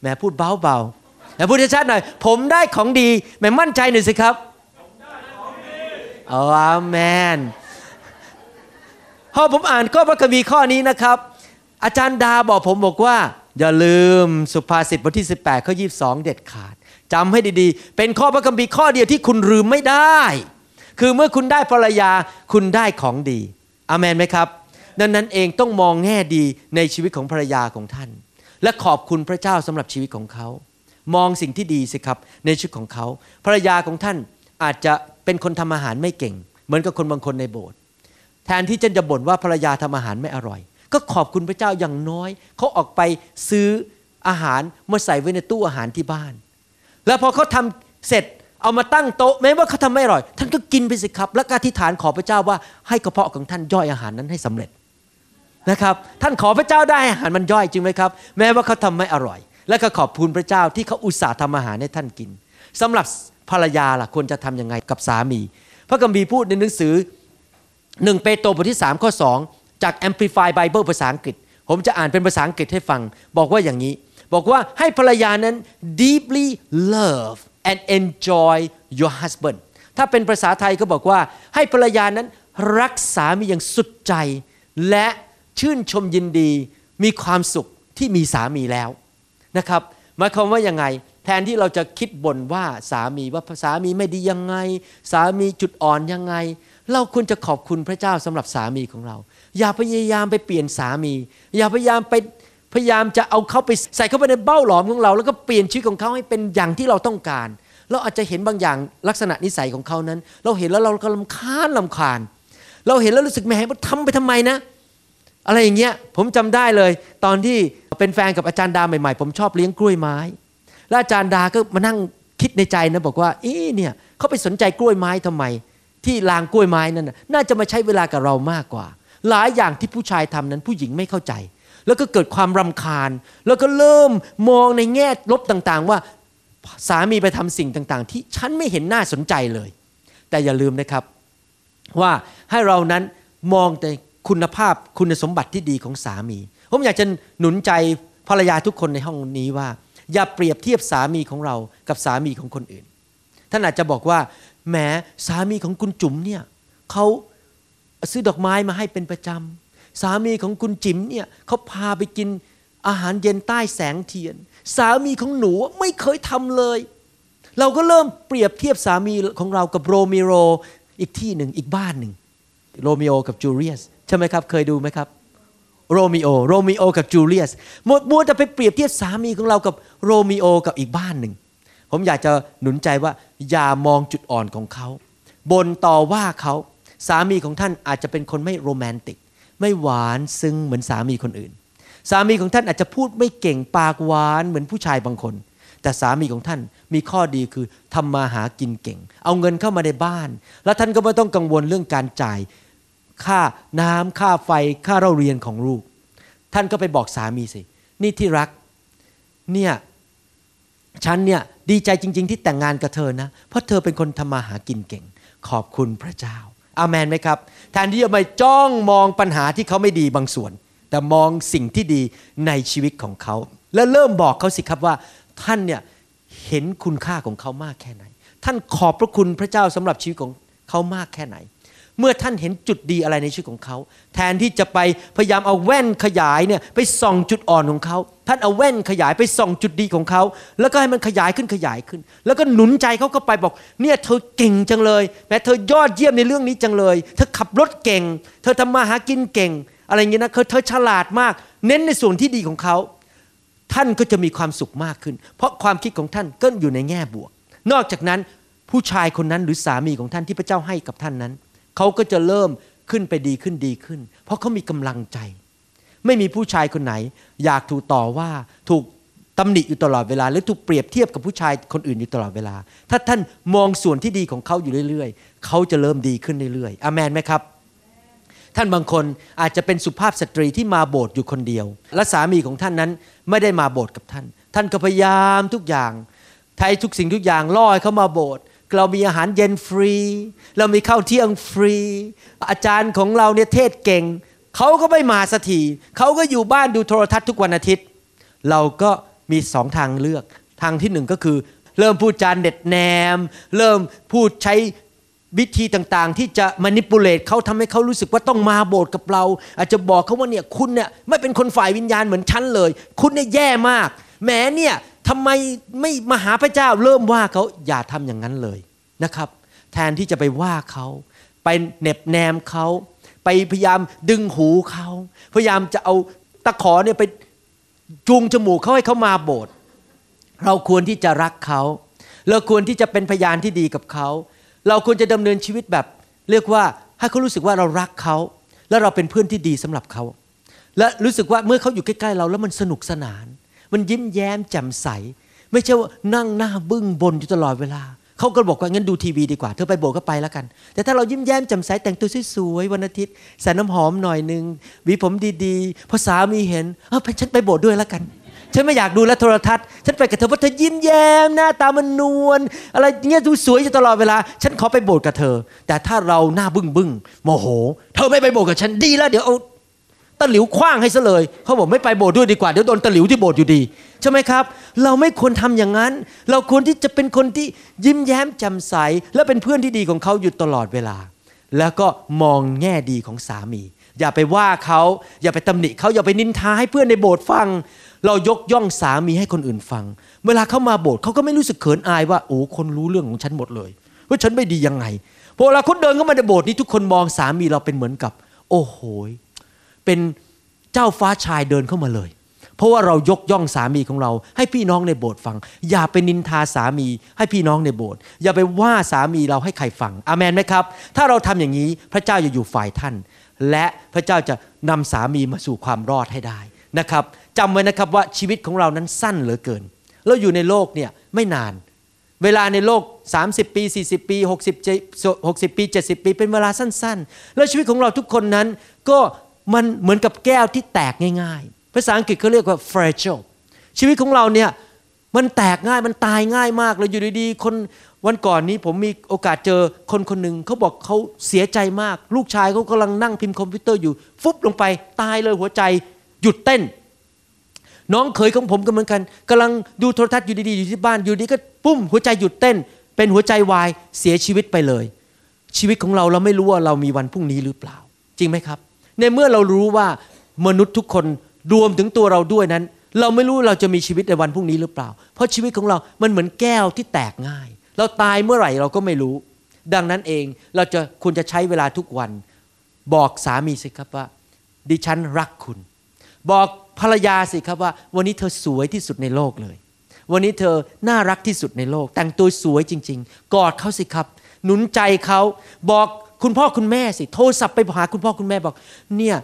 แหม่พูดเบาๆแล้วพูดชัดๆหน่อย ผมได้ของดีแหม่มั่นใจหน่อยสิครับอาเมนพอผมอ่านข้อพระคัมภีร์ข้อนี้นะครับ อาจารย์ดาบอกผมบอกว่า อย่าลืมสุภาษิตบทที่ 18ข้อ22 เด็ดขาดจำให้ดีๆ เป็นข้อพระคัมภีร์ข้อเดียวที่คุณลืมไม่ได้ คือเมื่อคุณได้ภรรยาคุณได้ของดีอเมนไหมครับ ดังนั้นเองต้องมองแง่ดีในชีวิตของภรรยาของท่าน และขอบคุณพระเจ้าสำหรับชีวิตของเขา มองสิ่งที่ดีสิครับในชีวิตของเขา ภรรยาของท่านอาจจะเป็นคนทำอาหารไม่เก่ง เหมือนกับคนบางคนในโบสถ์แทนที่จะจะบ่นว่าภรรยาทำอาหารไม่อร่อย ก็ขอบคุณพระเจ้าอย่างน้อย เขาออกไปซื้ออาหารมาใส่ไว้ในตู้อาหารที่บ้าน แล้วพอเขาทำเสร็จเอามาตั้งโต๊ะแม้ว่าเขาทำไม่อร่อย ท่านก็กินไปสิครับ และอธิษฐานขอพระเจ้าว่าให้กระเพาะของท่านย่อยอาหารนั้นให้สำเร็จนะครับ ท่านขอพระเจ้าได้อาหารมันย่อยจริงไหมครับ แม้ว่าเขาทำไม่อร่อย และก็ขอบคุณพระเจ้าที่เขาอุตส่าห์ทำอาหารให้ท่านกินสำหรับภรรยาล่ะควรจะทํำยังไงกับสามี พระกัมภีพูดในหนังสือหนึ่งเปโตรบทที่3ข้อ2 จาก Amplify Bible ภาษาอังกฤษ ผมจะอ่านเป็นภาษาอังกฤษให้ฟัง บอกว่าอย่างนี้ บอกว่าให้ภรรยานั้น deeply love and enjoy your husband ถ้าเป็นภาษาไทยก็บอกว่า ให้ภรรยานั้นรักสามีอย่างสุดใจ และชื่นชมยินดี มีความสุขที่มีสามีแล้วนะครับหมายความว่ายังไง แทนที่เราจะคิดบ่นว่าสามีว่าสามีไม่ดียังไง สามีจุดอ่อนยังไง เราควรจะขอบคุณพระเจ้าสำหรับสามีของเรา อย่าพยายามไปเปลี่ยนสามี อย่าพยายามไปพยายามจะเอาเขาไปใส่เข้าไปในเบ้าหลอมของเรา แล้วก็เปลี่ยนชีวิตของเขาให้เป็นอย่างที่เราต้องการ เราอาจจะเห็นบางอย่างลักษณะนิสัยของเขานั้น เราเห็นแล้วเราก็ลำคาญลำคาญ เราเห็นแล้วรู้สึกแหมว่าทำไปทำไมนะ อะไรอย่างเงี้ยผมจำได้เลย ตอนที่เป็นแฟนกับอาจารย์ดาใหม่ๆ ผมชอบเลี้ยงกล้วยไม้ แล้วอาจารย์ดาก็มานั่งคิดในใจนะบอกว่าเอ๊เนี่ยเขาไปสนใจกล้วยไม้ทำไม ที่ลางกล้วยไม้นั่นน่าจะมาใช้เวลากับเรามากกว่า หลายอย่างที่ผู้ชายทำนั้นผู้หญิงไม่เข้าใจ แล้วก็เกิดความรำคาญ แล้วก็เริ่มมองในแง่ลบต่างๆ ว่าสามีไปทำสิ่งต่างๆ ที่ฉันไม่เห็นน่าสนใจเลย แต่อย่าลืมนะครับว่าให้เรานั้นมองแต่คุณภาพคุณสมบัติที่ดีของสามีผมอยากจะหนุนใจภรรยาทุกคนในห้องนี้ว่า อย่าเปรียบเทียบสามีของเรากับสามีของคนอื่นท่านอาจจะบอกว่าแหมสามีของคุณจุ๋มเนี่ยเขา ซื้อดอกไม้มาให้เป็นประจำสามีของคุณจิ๋มเนี่ยเขาพาไปกินอาหารเย็นใต้แสงเทียน สามีของหนูไม่เคยทำเลย เราก็เริ่มเปรียบเทียบสามีของเรากับโรมิโรอีกที่หนึ่งอีกบ้านหนึ่งโรมิโอกับจูเลียตใช่ไหมครับ เคยดูไหมครับโรมิโอโรมิโอกับจูเลียตมัวจะไปเปรียบเทียบสามีของเรากับโรมิโอกับอีกบ้านหนึ่ง ผมอยากจะหนุนใจว่าอย่ามองจุดอ่อนของเขาบ่นต่อว่าเขา สามีของท่านอาจจะเป็นคนไม่โรแมนติก ไม่หวานซึ้งเหมือนสามีคนอื่น สามีของท่านอาจจะพูดไม่เก่งปากหวานเหมือนผู้ชายบางคน แต่สามีของท่านมีข้อดีคือทำมาหากินเก่ง เอาเงินเข้ามาในบ้าน แล้วท่านก็ไม่ต้องกังวลเรื่องการจ่ายค่าน้ำค่าไฟค่าเราเรียนของลูก ท่านก็ไปบอกสามีสิ นี่ที่รัก เนี่ยฉันเนี่ยดีใจจริง ๆ ที่แต่งงานกับเธอนะ เพราะเธอเป็นคนทำมาหากินเก่ง ขอบคุณพระเจ้า อาเมนไหมครับแทนที่จะไปจ้องมองปัญหาที่เขาไม่ดีบางส่วน แต่มองสิ่งที่ดีในชีวิตของเขา แล้วเริ่มบอกเขาสิครับว่าท่านเนี่ยเห็นคุณค่าของเขามากแค่ไหน ท่านขอบพระคุณพระเจ้าสำหรับชีวิตของเขามากแค่ไหน เมื่อท่านเห็นจุดดีอะไรในชีวิตของเขา แทนที่จะไปพยายามเอาแว่นขยายเนี่ยไปส่องจุดอ่อนของเขา ท่านเอาแว่นขยายไปส่องจุดดีของเขา แล้วก็ให้มันขยายขึ้นขยายขึ้น แล้วก็หนุนใจเขาเข้าไปบอก เนี่ยเธอเก่งจังเลย แม้เธอยอดเยี่ยมในเรื่องนี้จังเลย เธอขับรถเก่ง เธอทำมาหากินเก่ง อะไรเงี้ยนะเธอฉลาดมาก เน้นในส่วนที่ดีของเขาท่านก็จะมีความสุขมากขึ้น เพราะความคิดของท่านก็อยู่ในแง่บวก นอกจากนั้นผู้ชายคนนั้นหรือสามีของท่านที่พระเจ้าให้กับท่านนั้น เขาก็จะเริ่มขึ้นไปดีขึ้นดีขึ้น เพราะเขามีกำลังใจ ไม่มีผู้ชายคนไหน อยากถูกต่อว่าถูกตำหนิอยู่ตลอดเวลา หรือถูกเปรียบเทียบกับผู้ชายคนอื่นอยู่ตลอดเวลา ถ้าท่านมองส่วนที่ดีของเขาอยู่เรื่อย ๆ เขาจะเริ่มดีขึ้นเรื่อยๆอามนไหมครับ ท่านบางคนอาจจะเป็นสุภาพสตรีที่มาโบสถ์อยู่คนเดียว และสามีของท่านนั้นไม่ได้มาโบสถ์กับท่าน ท่านก็พยายามทุกอย่างไทยทุกสิ่งทุกอย่างล่อให้เขามาโบสถ์ เรามีอาหารเย็นฟรี เรามีข้าวเที่ยงฟรี อาจารย์ของเราเนี่ยเทศเก่ง เขาก็ไม่มาสักทีเขาก็อยู่บ้านดูโทรทัศน์ทุกวันอาทิตย์ เราก็มีสองทางเลือก ทางที่หนึ่งก็คือ เริ่มพูดจานเด็ดแนม เริ่มพูดใช้วิธีต่างๆ ที่จะมานิปูเลตเขาทำให้เขารู้สึกว่าต้องมาโบสถ์กับเรา อาจจะบอกเขาว่าเนี่ยคุณเนี่ยไม่เป็นคนฝ่ายวิญญาณเหมือนฉันเลย คุณเนี่ยแย่มากแหมเนี่ย ทำไมไม่มาหาพระเจ้าเริ่มว่าเขาอย่าทำอย่างนั้นเลยนะครับ แทนที่จะไปว่าเขาไปเหน็บแนมเขาไปพยายามดึงหูเขาพยายามจะเอาตะขอเนี่ยไปจูงจมูกเขาให้เขามาโบสถ์เราควรที่จะรักเขาเราควรที่จะเป็นพยานที่ดีกับเขาเราควรจะดำเนินชีวิตแบบ เรียกว่าให้เขารู้สึกว่าเรารักเขาและเราเป็นเพื่อนที่ดีสำหรับเขาและรู้สึกว่าเมื่อเขาอยู่ใกล้ๆเราแล้วมันสนุกสนาน มันยิ้มแย้มแจ่มใส ไม่ใช่ว่านั่งหน้าบึ้งบนอยู่ตลอดเวลาเขาก็บอกว่างั้นดูทีวีดีกว่า เธอไปโบสถ์ก็ไปแล้วกัน แต่ถ้าเรายิ้มแย้มแจ่มใสแต่งตัวสวยๆวันอาทิตย์ใส่น้ำหอมหน่อยหนึ่งหวีผมดีๆพอสามีเห็นเออฉันไปโบสถ์ด้วยแล้วกัน ฉันไม่อยากดูแลวโทรทัศน์ฉันไปกับเธอเพราะเธอยิ้มแย้มหน้าตามันนวลอะไรเงี้ยดูสวยอยู่ตลอดเวลา ฉันขอไปโบสถ์กับเธอ แต่ถ้าเราหน้าบึ้งบึ้งโมโห เธอไม่ไปโบสถ์กับฉันดีแล้วเดี๋ยวเอา ตะหลิวคว้างให้ซะเลยเขาบอกไม่ไปโบสถ์ด้วยดีกว่า เดี๋ยวโดนตะหลิวที่โบสถ์อยู่ดี ใช่ไหมครับ เราไม่ควรทำอย่างนั้น เราควรที่จะเป็นคนที่ยิ้มแย้มแจ่มใส และเป็นเพื่อนที่ดีของเขาอยู่ตลอดเวลา แล้วก็มองแง่ดีของสามี อย่าไปว่าเขาอย่าไปตำหนิเขาอย่าไปนินทาให้เพื่อนในโบสถ์ฟัง เรายกย่องสามีให้คนอื่นฟัง เวลาเขามาโบสถ์เขาก็ไม่รู้สึกเขินอายว่าโอ้คนรู้เรื่องของฉันหมดเลยว่าฉันไม่ดียังไงพอเวลาคนเดินเข้ามาในโบสถ์นี้ทุกคนมองสามีเราเป็นเหมือนกับ โอ้โห เป็นเจ้าฟ้าชายเดินเข้ามาเลย เพราะว่าเรายกย่องสามีของเรา ให้พี่น้องในโบสถ์ฟัง อย่าไปนินทาสามีให้พี่น้องในโบสถ์อย่าไปว่าสามีเราให้ใครฟังอามนไหมครับ ถ้าเราทำอย่างนี้พระเจ้าจะอยู่ฝ่ายท่าน และพระเจ้าจะนำสามีมาสู่ความรอดให้ได้นะครับจำไว้นะครับว่าชีวิตของเรานั้นสั้นเหลือเกินเราอยู่ในโลกเนี่ยไม่นาน เวลาในโลก 30 ปี 40 ปี 60 60 ปี 70 ปี เป็นเวลาสั้นๆ แล้วชีวิตของเราทุกคนนั้นก็ มันเหมือนกับแก้วที่แตกง่าย ๆ ภาษาอังกฤษเขาเรียกว่า fragile ชีวิตของเราเนี่ยมันแตกง่ายมันตายง่ายมากเลยอยู่ดีๆคนวันก่อนนี้ผมมีโอกาสเจอคนคนหนึ่งเขาบอกเขาเสียใจมาก ลูกชายเขากำลังนั่งพิมพ์คอมพิวเตอร์อยู่ ฟุบลงไปตายเลยหัวใจหยุดเต้น น้องเขยของผมก็เหมือนกันกำลังดูโทรทัศน์อยู่ดีๆอยู่ที่บ้านอยู่ดีก็ปุ้มหัวใจหยุดเต้น เป็นหัวใจวายเสียชีวิตไปเลย ชีวิตของเราเราไม่รู้ว่าเรามีวันพรุ่งนี้หรือเปล่า จริงไหมครับ ในเมื่อเรารู้ว่ามนุษย์ทุกคนรวมถึงตัวเราด้วยนั้น เราไม่รู้เราจะมีชีวิตในวันพรุ่งนี้หรือเปล่า เพราะชีวิตของเรา มันเหมือนแก้วที่แตกง่าย เราตายเมื่อไหร่เราก็ไม่รู้ ดังนั้นเองเราจะควรจะใช้เวลาทุกวัน บอกสามีสิครับว่า ดิฉันรักคุณ บอกภรรยาสิครับว่า วันนี้เธอสวยที่สุดในโลกเลย วันนี้เธอน่ารักที่สุดในโลก แต่งตัวสวยจริง ๆ กอดเขาสิครับ หนุนใจเขาบอก คุณพ่อคุณแม่สิ โทรศัพท์ไปหาคุณพ่อคุณแม่บอก เนี่ย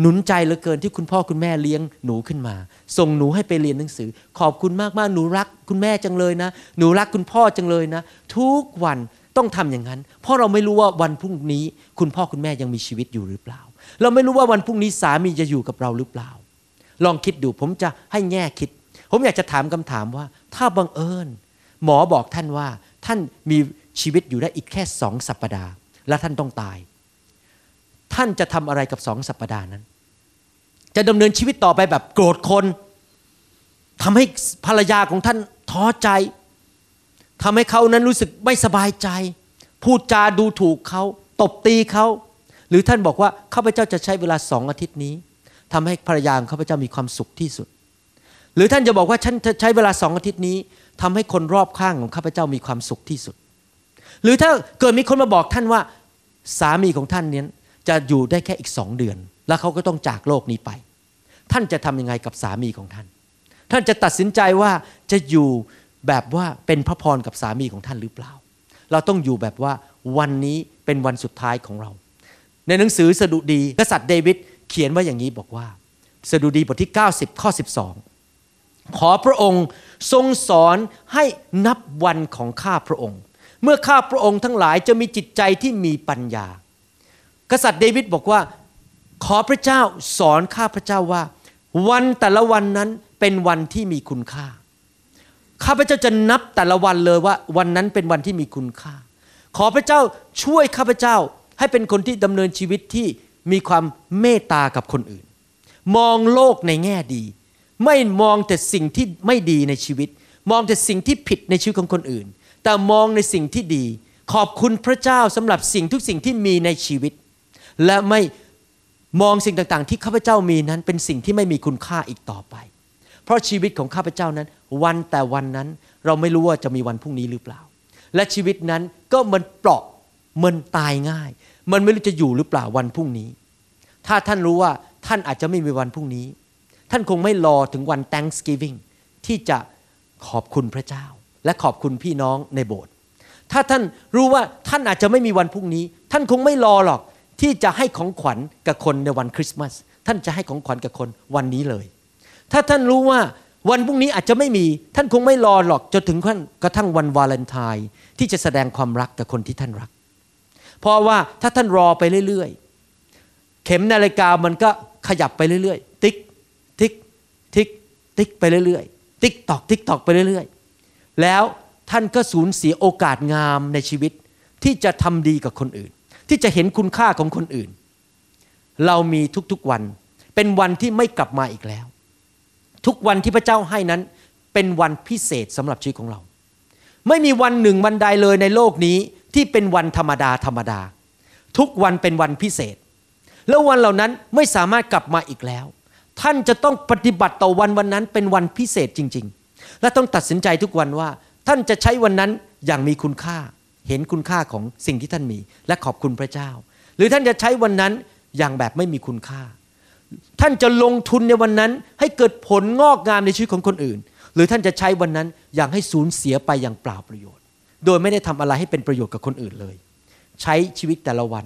หนุนใจเหลือเกินที่คุณพ่อคุณแม่เลี้ยงหนูขึ้นมา ส่งหนูให้ไปเรียนหนังสือ ขอบคุณมากๆหนูรักคุณแม่จังเลยนะ หนูรักคุณพ่อจังเลยนะ ทุกวันต้องทำอย่างนั้น เพราะเราไม่รู้ว่าวันพรุ่งนี้ คุณพ่อคุณแม่ยังมีชีวิตอยู่หรือเปล่า เราไม่รู้ว่าวันพรุ่งนี้สามีจะอยู่กับเราหรือเปล่า ลองคิดดูผมจะให้แง่คิด ผมอยากจะถามคำถามว่า ถ้าบังเอิญ หมอบอกท่านว่าท่านมีชีวิตอยู่ได้อีกแค่สองสัปปดาห์ และท่านต้องตาย ท่านจะทำอะไรกับสองสัปปดาห์นั้น จะดำเนินชีวิตต่อไปแบบโกรธคนทำให้ภรรยาของท่านท้อใจทำให้เขานั้นรู้สึกไม่สบายใจ พูดจาดูถูกเขาตบตีเขา หรือท่านบอกว่าข้าพเจ้าจะใช้เวลาสองอาทิตย์นี้ทำให้ภรรยาของข้าพเจ้ามีความสุขที่สุด หรือท่านจะบอกว่าฉันจะใช้เวลาสองอาทิตย์นี้ทำให้คนรอบข้างของข้าพเจ้ามีความสุขที่สุด หรือถ้าเกิดมีคนมาบอกท่านว่า สามีของท่านเนี้ยจะอยู่ได้แค่อีกสองเดือน แล้วเขาก็ต้องจากโลกนี้ไป ท่านจะทำยังไงกับสามีของท่าน ท่านจะตัดสินใจว่าจะอยู่แบบว่าเป็นพระพรกับสามีของท่านหรือเปล่า เราต้องอยู่แบบว่าวันนี้เป็นวันสุดท้ายของเรา ในหนังสือสดุดีกษัตริย์เดวิดเขียนว่าอย่างนี้บอกว่า สดุดีบทที่ 90 ข้อ 12 ขอพระองค์ทรงสอนให้นับวันของข้าพระองค์ เมื่อข้าพระองค์ทั้งหลายจะมีจิตใจที่มีปัญญา กษัตริย์เดวิดบอกว่า ขอพระเจ้าสอนข้าพระเจ้าว่า วันแต่ละวันนั้นเป็นวันที่มีคุณค่า ข้าพเจ้าจะนับแต่ละวันเลยว่า วันนั้นเป็นวันที่มีคุณค่า ขอพระเจ้าช่วยข้าพเจ้าให้เป็นคนที่ดำเนินชีวิตที่มีความเมตตากับคนอื่น มองโลกในแง่ดี ไม่มองแต่สิ่งที่ไม่ดีในชีวิต มองแต่สิ่งที่ผิดในชีวิตของคนอื่น แต่มองในสิ่งที่ดี ขอบคุณพระเจ้าสำหรับสิ่งทุกสิ่งที่มีในชีวิต และไม่มองสิ่งต่างๆ ที่ข้าพเจ้ามีนั้นเป็นสิ่งที่ไม่มีคุณค่าอีกต่อไป เพราะชีวิตของข้าพเจ้านั้น วันแต่วันนั้นเราไม่รู้ว่าจะมีวันพรุ่งนี้หรือเปล่า และชีวิตนั้นก็มันเปราะมันตายง่าย มันไม่รู้จะอยู่หรือเปล่าวันพรุ่งนี้ ถ้าท่านรู้ว่าท่านอาจจะไม่มีวันพรุ่งนี้ ท่านคงไม่รอถึงวัน Thanksgiving ที่จะขอบคุณพระเจ้า และขอบคุณพี่น้องในโบสถ์ถ้าท่านรู้ว่าท่านอาจจะไม่มีวันพรุ่งนี้ ท่านคงไม่รอหรอกที่จะให้ของขวัญกับคนในวันคริสต์มาสท่านจะให้ของขวัญกับคนวันนี้เลย ถ้าท่านรู้ว่าวันพรุ่งนี้อาจจะไม่มี ท่านคงไม่รอหรอกจนถึงกระทั่งวันวาเลนไทน์ที่จะแสดงความรักกับคนที่ท่านรัก เพราะว่าถ้าท่านรอไปเรื่อยๆ เข็มนาฬิกามันก็ขยับไปเรื่อยๆ ติ๊ก ติ๊ก ติ๊ก ติ๊กไปเรื่อยๆ ติ๊กตอก ติ๊กตอกไปเรื่อยๆ แล้วท่านก็สูญเสียโอกาสงามในชีวิต ที่จะทำดีกับคนอื่น ที่จะเห็นคุณค่าของคนอื่น เรามีทุกๆวัน เป็นวันที่ไม่กลับมาอีกแล้ว ทุกวันที่พระเจ้าให้นั้นเป็นวันพิเศษสำหรับชีวิตของเรา ไม่มีวันหนึ่งวันใดเลยในโลกนี้ที่เป็นวันธรรมดาธรรมดา ทุกวันเป็นวันพิเศษ แล้ววันเหล่านั้นไม่สามารถกลับมาอีกแล้ว ท่านจะต้องปฏิบัติต่อวันวันนั้นเป็นวันพิเศษจริง ๆ และต้องตัดสินใจทุกวันว่า ท่านจะใช้วันนั้นอย่างมีคุณค่า เห็นคุณค่าของสิ่งที่ท่านมี และขอบคุณพระเจ้า หรือท่านจะใช้วันนั้นอย่างแบบไม่มีคุณค่า ท่านจะลงทุนในวันนั้น ให้เกิดผลงอกงามในชีวิตของคนอื่น หรือท่านจะใช้วันนั้นอย่างให้สูญเสียไปอย่างเปล่าประโยชน์ โดยไม่ได้ทำอะไรให้เป็นประโยชน์กับคนอื่นเลย ใช้ชีวิตแต่ละวัน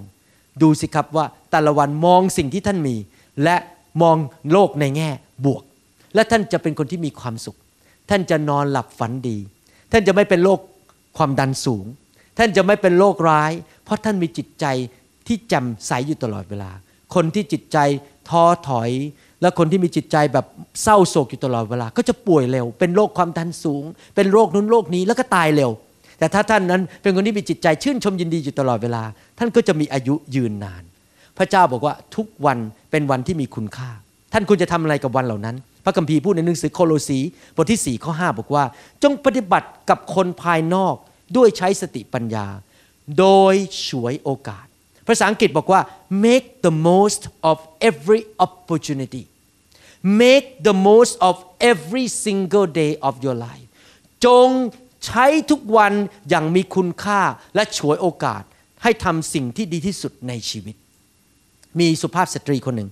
ดูสิครับว่าแต่ละวันมองสิ่งที่ท่านมี และมองโลกในแง่บวก และท่านจะเป็นคนที่มีความสุข ท่านจะนอนหลับฝันดี ท่านจะไม่เป็นโรคความดันสูง ท่านจะไม่เป็นโรคร้าย เพราะท่านมีจิตใจที่แจ่มใสอยู่ตลอดเวลา คนที่จิตใจท้อถอย และคนที่มีจิตใจแบบเศร้าโศกอยู่ตลอดเวลา ก็จะป่วยเร็ว เป็นโรคความดันสูง เป็นโรคนู้นโรคนี้แล้วก็ตายเร็ว แต่ถ้าท่านนั้นเป็นคนที่มีจิตใจชื่นชมยินดีอยู่ตลอดเวลา ท่านก็จะมีอายุยืนนาน พระเจ้าบอกว่าทุกวันเป็นวันที่มีคุณค่า ท่านควรจะทำอะไรกับวันเหล่านั้น พระคัมภีร์พูดในหนังสือโคโลสีบทที่4ข้อ5บอกว่า จงปฏิบัติกับคนภายนอกด้วยใช้สติปัญญา โดยฉวยโอกาส ภาษาอังกฤษบอกว่า make the most of every opportunity make the most of every single day of your life จงใช้ทุกวันอย่างมีคุณค่าและฉวยโอกาส ให้ทำสิ่งที่ดีที่สุดในชีวิต มีสุภาพสตรีคนหนึ่ง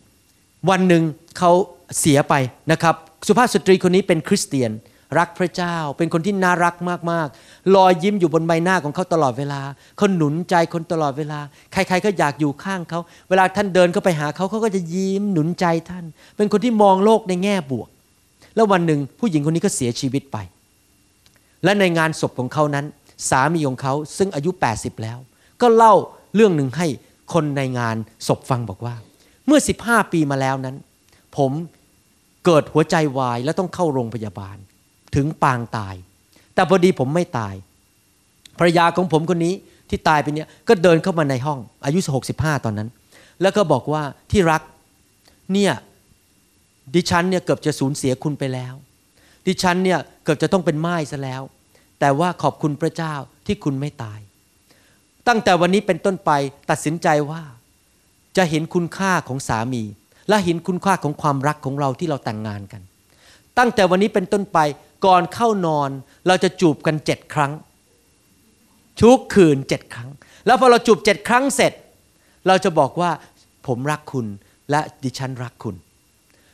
วันหนึ่งเขาเสียไปนะครับ สุภาพสตรีคนนี้เป็นคริสเตียน รักพระเจ้า เป็นคนที่น่ารักมากๆ รอยยิ้มอยู่บนใบหน้าของเขาตลอดเวลาเขาหนุนใจคนตลอดเวลา ใครๆก็อยากอยู่ข้างเขา เวลาท่านเดินเข้าไปหาเขาเขาก็จะยิ้มหนุนใจท่าน เป็นคนที่มองโลกในแง่บวก แล้ววันหนึ่งผู้หญิงคนนี้ก็เสียชีวิตไป และในงานศพของเขานั้น สามีของเขาซึ่งอายุ 80 แล้ว ก็เล่าเรื่องหนึ่งให้คนในงานศพฟังบอกว่า มื่อ 15 ปีมาแล้วนั้น ผมเกิดหัวใจวายและต้องเข้าโรงพยาบาล ถึงปางตาย แต่พอดีผมไม่ตายภรรยาของผมคนนี้ที่ตายไปเนี่ยก็เดินเข้ามาในห้อง อายุ 65 ตอนนั้น แล้วก็บอกว่าที่รักเนี่ยดิฉันเนี่ยเกือบจะสูญเสียคุณไปแล้ว ดิฉันเนี่ยเกือบจะต้องเป็นไม้ซะแล้ว แต่ว่าขอบคุณพระเจ้าที่คุณไม่ตาย ตั้งแต่วันนี้เป็นต้นไปตัดสินใจว่า จะเห็นคุณค่าของสามี และเห็นคุณค่าของความรักของเราที่เราแต่งงานกัน ตั้งแต่วันนี้เป็นต้นไปก่อนเข้านอนเราจะจูบกันเจ็ดครั้ง ทุกคืนเจ็ดครั้ง แล้วพอเราจูบเจ็ดครั้งเสร็จ เราจะบอกว่าผมรักคุณและดิฉันรักคุณ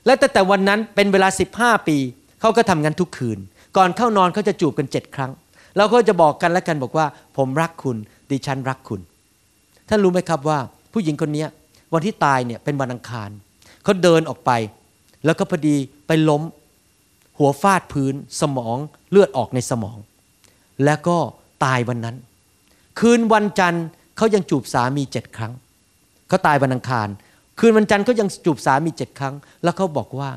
และตั้งแต่วันนั้นเป็นเวลา 15 ปีเขาก็ทำงั้นทุกคืน ก่อนเข้านอนเขาจะจูบกันเจ็ดครั้งแล้วก็จะบอกกันและกันบอกว่า ผมรักคุณ ดิฉันรักคุณ ท่านรู้ไหมครับว่า ผู้หญิงคนนี้ วันที่ตายเนี่ยเป็นวันอังคารเขาเดินออกไป แล้วก็พอดีไปล้มหัวฟาดพื้นสมองเลือดออกในสมอง แล้วก็ตายวันนั้น คืนวันจันทร์เขายังจูบสามีเจ็ดครั้งเขาตายวันอังคาร คืนวันจันทร์เขายังจูบสามีเจ็ดครั้ง แล้วเขาบอกว่า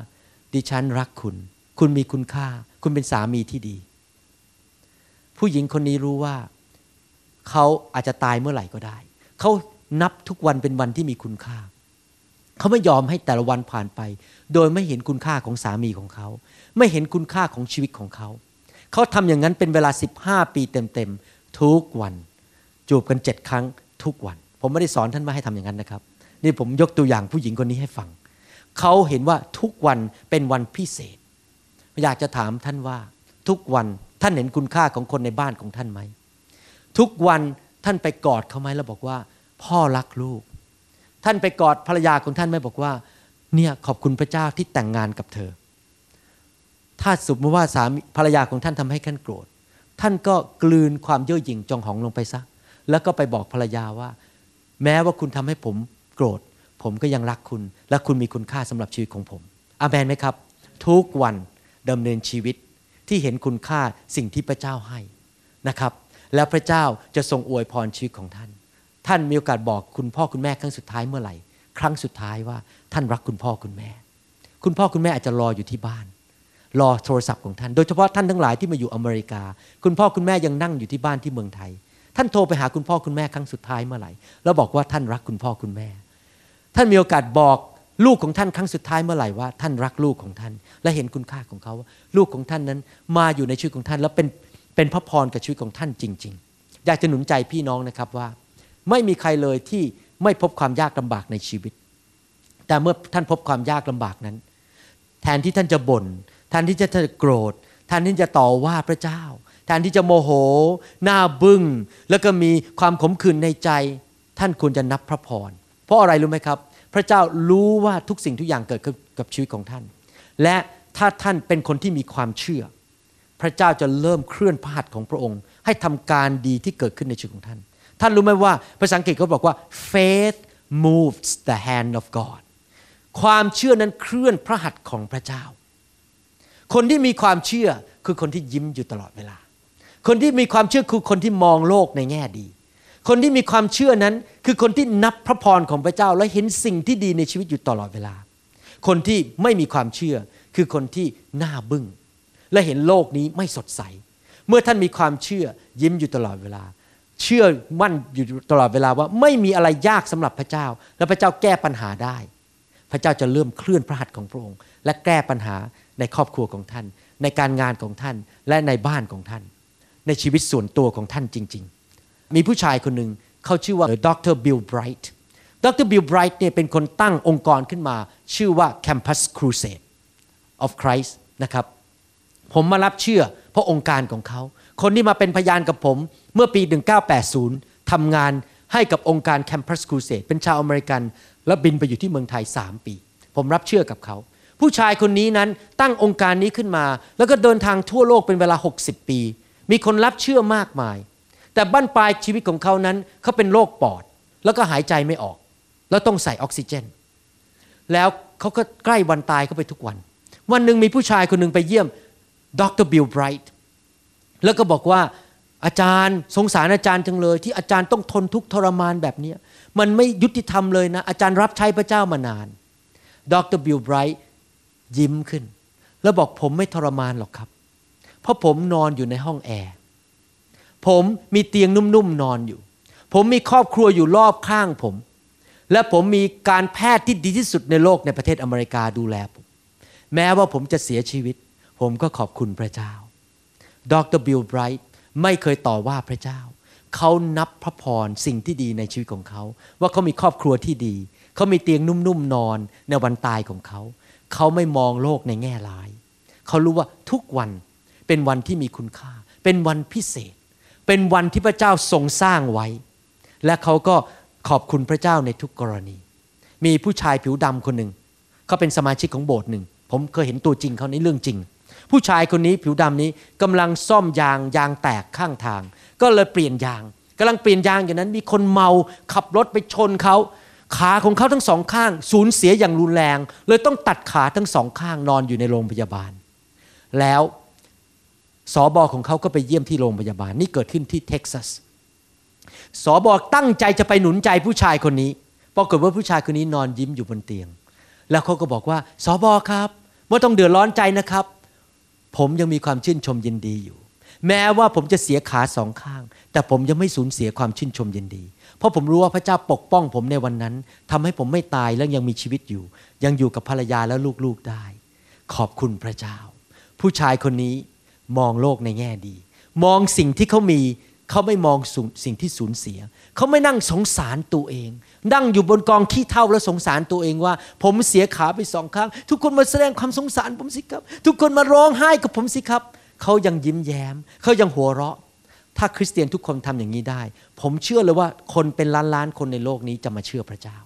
ดิฉันรักคุณ คุณมีคุณค่า คุณเป็นสามีที่ดี ผู้หญิงคนนี้รู้ว่า เขาอาจจะตายเมื่อไหร่ก็ได้ เขา นับทุกวันเป็นวันที่มีคุณค่า เขาไม่ยอมให้แต่ละวันผ่านไป โดยไม่เห็นคุณค่าของสามีของเขา ไม่เห็นคุณค่าของชีวิตของเขา เขาทำอย่างนั้นเป็นเวลา 15 ปีเต็มๆทุกวัน จูบกันเจ็ดครั้งทุกวัน ผมไม่ได้สอนท่านว่าให้ทำอย่างนั้นนะครับ นี่ผมยกตัวอย่างผู้หญิงคนนี้ให้ฟัง เขาเห็นว่าทุกวันเป็นวันพิเศษ อยากจะถามท่านว่าทุกวันท่านเห็นคุณค่าของคนในบ้านของท่านไหม ทุกวันท่านไปกอดเขาไหมแล้วบอกว่า พ่อรักลูก ท่านไปกอดภรรยาของท่านไหมบอกว่า เนี่ยขอบคุณพระเจ้าที่แต่งงานกับเธอ ถ้าสมมติว่าสามีภรรยาของท่านทำให้ท่านโกรธ ท่านก็กลืนความเย่อหยิ่งจองหองลงไปซะ แล้วก็ไปบอกภรรยาว่า แม้ว่าคุณทำให้ผมโกรธ ผมก็ยังรักคุณ และคุณมีคุณค่าสำหรับชีวิตของผมอาเมนไหมครับ ทุกวันดำเนินชีวิตที่เห็นคุณค่าสิ่งที่พระเจ้าให้นะครับ แล้วพระเจ้าจะทรงอวยพรชีวิตของท่าน ท่านมีโอกาสบอกคุณพ่อคุณแม่ครั้งสุดท้ายเมื่อไหร่ ครั้งสุดท้ายว่าท่านรักคุณพ่อคุณแม่ คุณพ่อคุณแม่อาจจะรออยู่ที่บ้าน รอโทรศัพท์ของท่าน โดยเฉพาะท่านทั้งหลายที่มาอยู่อเมริกา คุณพ่อคุณแม่ยังนั่งอยู่ที่บ้านที่เมืองไทย ท่านโทรไปหาคุณพ่อคุณแม่ครั้งสุดท้ายเมื่อไหร่ แล้วบอกว่าท่านรักคุณพ่อคุณแม่ ท่านมีโอกาสบอกลูกของท่านครั้งสุดท้ายเมื่อไหร่ว่าท่านรักลูกของท่าน และเห็นคุณค่าของเขาว่าลูกของท่านนั้นมาอยู่ในชีวิตของท่าน แล้วเป็นเป็นพระพรกับชีวิตของท่านจริง ๆ อยากจะหนุนใจพี่น้องนะครับว่า ไม่มีใครเลยที่ไม่พบความยากลำบากในชีวิต แต่เมื่อท่านพบความยากลำบากนั้น แทนที่ท่านจะบน่นแทนที่จะโกรธแทนที่จะต่อว่าพระเจ้า แทนที่จะโมโห หน้าบึง้ง แล้วก็มีความขมขื่นในใจ ท่านควรจะนับพระพร เพราะอะไรรู้ไหมครับ พระเจ้ารู้ว่าทุกสิ่งทุกอย่างเกิดขึ้นกับชีวิตของท่าน และถ้าท่านเป็นคนที่มีความเชื่อ พระเจ้าจะเริ่มเคลื่อนพระหัตถ์ของพระองค์ ให้ทำการดีที่เกิดขึ้นในชีวิตของท่าน ท่านรู้ไหมว่าภาษาอังกฤษเขาบอกว่า faith moves the hand of God ความเชื่อนั้นเคลื่อนพระหัตถ์ของพระเจ้า คนที่มีความเชื่อคือคนที่ยิ้มอยู่ตลอดเวลา คนที่มีความเชื่อคือคนที่มองโลกในแง่ดี คนที่มีความเชื่อนั้น คือคนที่นับพระพรของพระเจ้า และเห็นสิ่งที่ดีในชีวิตอยู่ตลอดเวลา คนที่ไม่มีความเชื่อคือคนที่หน้าบึง้งและเห็นโลกนี้ไม่สดใส เมื่อท่านมีความเชื่อยิ้มอยู่ตลอดเวลา เชื่อมั่นอยู่ตลอดเวลาว่าไม่มีอะไรยากสำหรับพระเจ้า และพระเจ้าแก้ปัญหาได้ พระเจ้าจะเริ่มเคลื่อนพระหัตถ์ของพระองค์ และแก้ปัญหาในครอบครัวของท่าน ในการงานของท่านและในบ้านของท่าน ในชีวิตส่วนตัวของท่านจริง ๆ มีผู้ชายคนหนึ่งเขาชื่อว่าดรบิลไบรท์ดรบิลไบรท์เนี่ยเป็นคนตั้งองค์กรขึ้นมา ชื่อว่า Campus Crusade of Christ นะครับผมมารับเชื่อเพราะองค์การของเขา คนที่มาเป็นพยานกับผม เมื่อปี 1980ทำงานให้กับองค์การ Campus Crusade เป็นชาวอเมริกัน แล้วบินไปอยู่ที่เมืองไทย 3 ปี ผมรับเชื่อกับเขา ผู้ชายคนนี้นั้นตั้งองค์การนี้ขึ้นมา แล้วก็เดินทางทั่วโลกเป็นเวลา 60 ปี มีคนรับเชื่อมากมาย แต่บั้นปลายชีวิตของเขานั้นเขาเป็นโรคปอด แล้วก็หายใจไม่ออก แล้วต้องใส่ออกซิเจน แล้วเขาก็ใกล้วันตายเขาไปทุกวัน วันหนึ่งมีผู้ชายคนหนึ่งไปเยี่ยมดรบิลไบรท์ แล้วก็บอกว่าอาจารย์สงสารอาจารย์จังเลย ที่อาจารย์ต้องทนทุกข์ทรมานแบบนี้มันไม่ยุติธรรมเลยนะ อาจารย์รับใช้พระเจ้ามานานดรบิลไบรท์ยิ้มขึ้น แล้วบอกผมไม่ทรมานหรอกครับ เพราะผมนอนอยู่ในห้องแอร์ผมมีเตียงนุ่มๆนอนอยู่ ผมมีครอบครัวอยู่รอบข้างผม และผมมีการแพทย์ที่ดีที่สุดในโลกในประเทศอเมริกาดูแลผม แม้ว่าผมจะเสียชีวิต ผมก็ขอบคุณพระเจ้า ดรบิลไบรท์ไม่เคยต่อว่าพระเจ้า เขานับพระพรสิ่งที่ดีในชีวิตของเขา ว่าเขามีครอบครัวที่ดี เขามีเตียงนุ่มๆนอนในวันตายของเขา เขาไม่มองโลกในแง่ร้าย เขารู้ว่าทุกวันเป็นวันที่มีคุณค่า เป็นวันพิเศษ เป็นวันที่พระเจ้าทรงสร้างไว้ และเขาก็ขอบคุณพระเจ้าในทุกกรณี มีผู้ชายผิวดำคนหนึ่ง เขาเป็นสมาชิกของโบสถ์หนึ่ง ผมเคยเห็นตัวจริงเขาในเรื่องจริง ผู้ชายคนนี้ผิวดำนี้กำลังซ่อมยางยางแตกข้างทาง ก็เลยเปลี่ยนยางกำลังเปลี่ยนยางอย่างนั้น มีคนเมาขับรถไปชนเขาขาของเขาทั้งสองข้าง สูญเสียอย่างรุนแรง เลยต้องตัดขาทั้งสองข้างนอนอยู่ในโรงพยาบาล แล้วสอบอของเขาก็ไปเยี่ยมที่โรงพยาบาล นี่เกิดขึ้นที่เท็กซัสสอบอตั้งใจจะไปหนุนใจผู้ชายคนนี้ปรากฏว่าผู้ชายคนนี้นอนยิ้มอยู่บนเตียง แล้วเขาก็บอกว่าสอบอครับไม่ต้องเดือดร้อนใจนะครับ ผมยังมีความชื่นชมยินดีอยู่ แม้ว่าผมจะเสียขาสองข้าง แต่ผมยังไม่สูญเสียความชื่นชมยินดี เพราะผมรู้ว่าพระเจ้าปกป้องผมในวันนั้นทำให้ผมไม่ตายและยังมีชีวิตอยู่ ยังอยู่กับภรรยาและลูกๆได้ ขอบคุณพระเจ้า ผู้ชายคนนี้มองโลกในแง่ดี มองสิ่งที่เขามี เขาไม่มองสิ่งที่สูญเสีย เขาไม่นั่งสงสารตัวเอง นั่งอยู่บนกองขี้เท่าแล้วสงสารตัวเองว่า ผมเสียขาไปสองข้างทุกคนมาแสดงความสงสารผมสิครับ ทุกคนมาร้องไห้กับผมสิครับ เขายังยิ้มแย้ม เขายังหัวเราะ ถ้าคริสเตียนทุกคนทำอย่างนี้ได้ ผมเชื่อเลยว่าคนเป็นล้านล้านคนในโลกนี้จะมาเชื่อพระเจ้า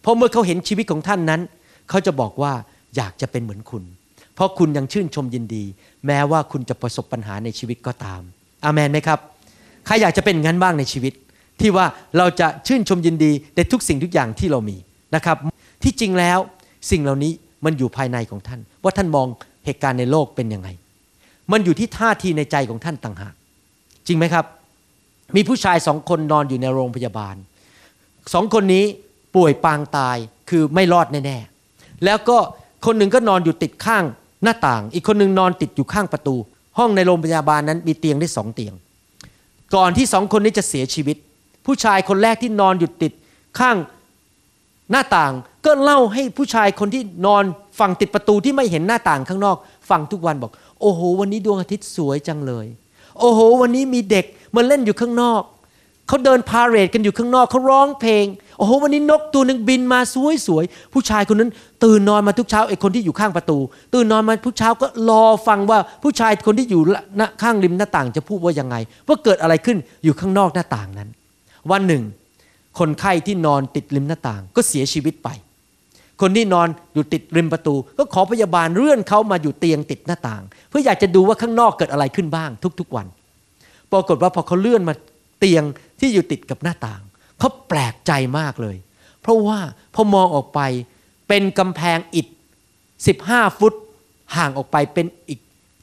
เพราะเมื่อเขาเห็นชีวิตของท่านนั้น เขาจะบอกว่าอยากจะเป็นเหมือนคุณ เพราะคุณยังชื่นชมยินดี แม้ว่าคุณจะประสบปัญหาในชีวิตก็ตาม อาเมนไหมครับ ใครอยากจะเป็นงั้นบ้างในชีวิต ที่ว่าเราจะชื่นชมยินดีในทุกสิ่งทุกอย่างที่เรามีนะครับ ที่จริงแล้วสิ่งเหล่านี้มันอยู่ภายในของท่าน ว่าท่านมองเหตุการณ์ในโลกเป็นยังไง มันอยู่ที่ท่าทีในใจของท่านต่างหาก จริงไหมครับ มีผู้ชายสองคนนอนอยู่ในโรงพยาบาลสองคนนี้ป่วยปางตายคือไม่รอดแน่ๆแล้วก็คนหนึ่งก็นอนอยู่ติดข้างหน้าต่าง อีกคนหนึ่งนอนติดอยู่ข้างประตู ห้องในโรงพยาบาลนั้นมีเตียงได้สองเตียง ก่อนที่สองคนนี้จะเสียชีวิต ผู้ชายคนแรกที่นอนอยู่ติดข้างหน้าต่างก็เล่าให้ผู้ชายคนที่นอนฝั่งติดประตูที่ไม่เห็นหน้าต่างข้างนอกฟังทุกวันบอก โอ้โห วันนี้ดวงอาทิตย์สวยจังเลย โอ้โห วันนี้มีเด็กมาเล่นอยู่ข้างนอก เขาเดินพาเรดกันอยู่ข้างนอกเขาร้องเพลงโอ้โหวันนี้นกตัวหนึ่งบินมาสวยสวยผู้ชายคนนั้น ตื่นนอนมาทุกเช้าไอ้คนที่อยู่ข้างประตู ตื่นนอนมาทุกเช้าก็รอฟังว่าผู้ชายคนที่อยู่ข้างริมหน้าต่างจะพูดว่ายังไง ว่าเกิดอะไรขึ้นอยู่ข้างนอกหน้าต่างนั้น วันหนึ่ง คนไข้ที่นอนติดริมหน้าต่างก็เสียชีวิตไป คนที่นอนอยู่ติดริมประตู ก็ขอพยาบาลเลื่อนเขามาอยู่เตียงติดหน้าต่าง เพื่ออยากจะดูว่าข้างนอกเกิดอะไรขึ้นบ้างทุกๆวัน ปรากฏว่าพอเขาเลื่อนมา เตียงที่อยู่ติดกับหน้าต่าง เขาแปลกใจมากเลย เพราะว่าพอมองออกไปเป็นกำแพงอิฐ 15 ฟุตห่างออกไปเป็นอีก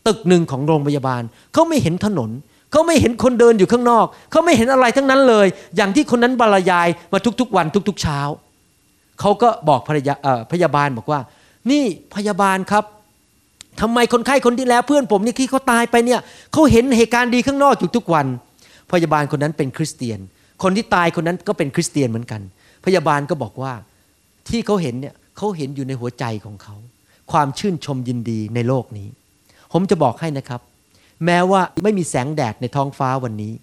ตึกหนึ่งของโรงพยาบาล เขาไม่เห็นถนน เขาไม่เห็นคนเดินอยู่ข้างนอก เขาไม่เห็นอะไรทั้งนั้นเลย อย่างที่คนนั้นบรรยายมาทุกๆวันทุก ๆ เช้า เขาก็บอกพยาพยาบาลบอกว่า นี่พยาบาลครับทำไมคนไข้คนที่แล้วเพื่อนผมนี่ที่เขาตายไปเนี่ยเขาเห็นเหตุการณ์ดีข้างนอกอยู่ทุกวัน พยาบาลคนนั้นเป็นคริสเตียน คนที่ตายคนนั้นก็เป็นคริสเตียนเหมือนกัน พยาบาลก็บอกว่าที่เขาเห็นเนี่ยเขาเห็นอยู่ในหัวใจของเขา ความชื่นชมยินดีในโลกนี้ ผมจะบอกให้นะครับ แม้ว่าไม่มีแสงแดดในท้องฟ้าวันนี้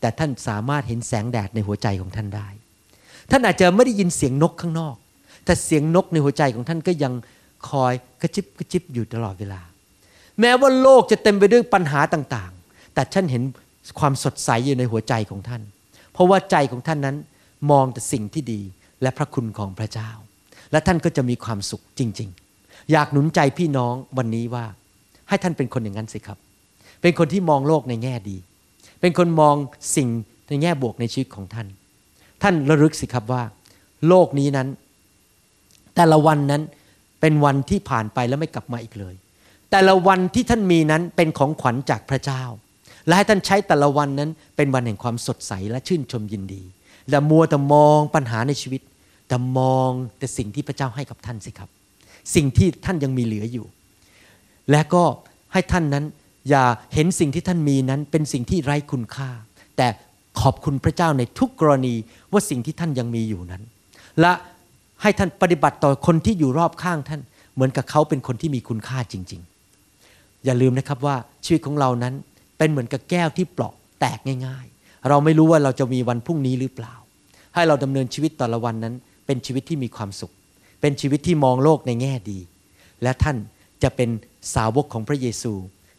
แต่ท่านสามารถเห็นแสงแดดในหัวใจของท่านได้ ท่านอาจจะไม่ได้ยินเสียงนกข้างนอก แต่เสียงนกในหัวใจของท่านก็ยังคอยกระจิบกระจิบอยู่ตลอดเวลา แม้ว่าโลกจะเต็มไปด้วยปัญหาต่างๆ แต่ท่านเห็น ความสดใสอยู่ในหัวใจของท่าน เพราะว่าใจของท่านนั้นมองแต่สิ่งที่ดีและพระคุณของพระเจ้า และท่านก็จะมีความสุขจริง ๆ อยากหนุนใจพี่น้องวันนี้ว่า ให้ท่านเป็นคนอย่างนั้นสิครับ เป็นคนที่มองโลกในแง่ดี เป็นคนมองสิ่งในแง่บวกในชีวิตของท่าน ท่านระลึกสิครับว่า โลกนี้นั้น แต่ละวันนั้นเป็นวันที่ผ่านไปแล้วไม่กลับมาอีกเลย แต่ละวันที่ท่านมีนั้นเป็นของขวัญจากพระเจ้า และให้ท่านใช้แต่ละวันนั้น เป็นวันแห่งความสดใสและชื่นชมยินดีอย่มัวแต่มองปัญหาในชีวิต แต่มองแต่สิ่งที่พระเจ้าให้กับท่านสิครับ สิ่งที่ท่านยังมีเหลืออยู่ และก็ให้ท่านนั้นอย่าเห็นสิ่งที่ท่านมีนั้นเป็นสิ่งที่ไร้คุณค่า แต่ขอบคุณพระเจ้าในทุกกรณีว่าสิ่งที่ท่านยังมีอยู่นั้น และให้ท่านปฏิบัติต่อคนที่อยู่รอบข้างท่าน เหมือนกับเขาเป็นคนที่มีคุณค่าจริง ๆ อย่าลืมนะครับว่าชีวิตของเรานั้น เป็นเหมือนกับแก้วที่เปราะแตกง่าย ๆ เราไม่รู้ว่าเราจะมีวันพรุ่งนี้หรือเปล่า ให้เราดำเนินชีวิตแต่ละวันนั้น เป็นชีวิตที่มีความสุข เป็นชีวิตที่มองโลกในแง่ดี และท่านจะเป็นสาวกของพระเยซู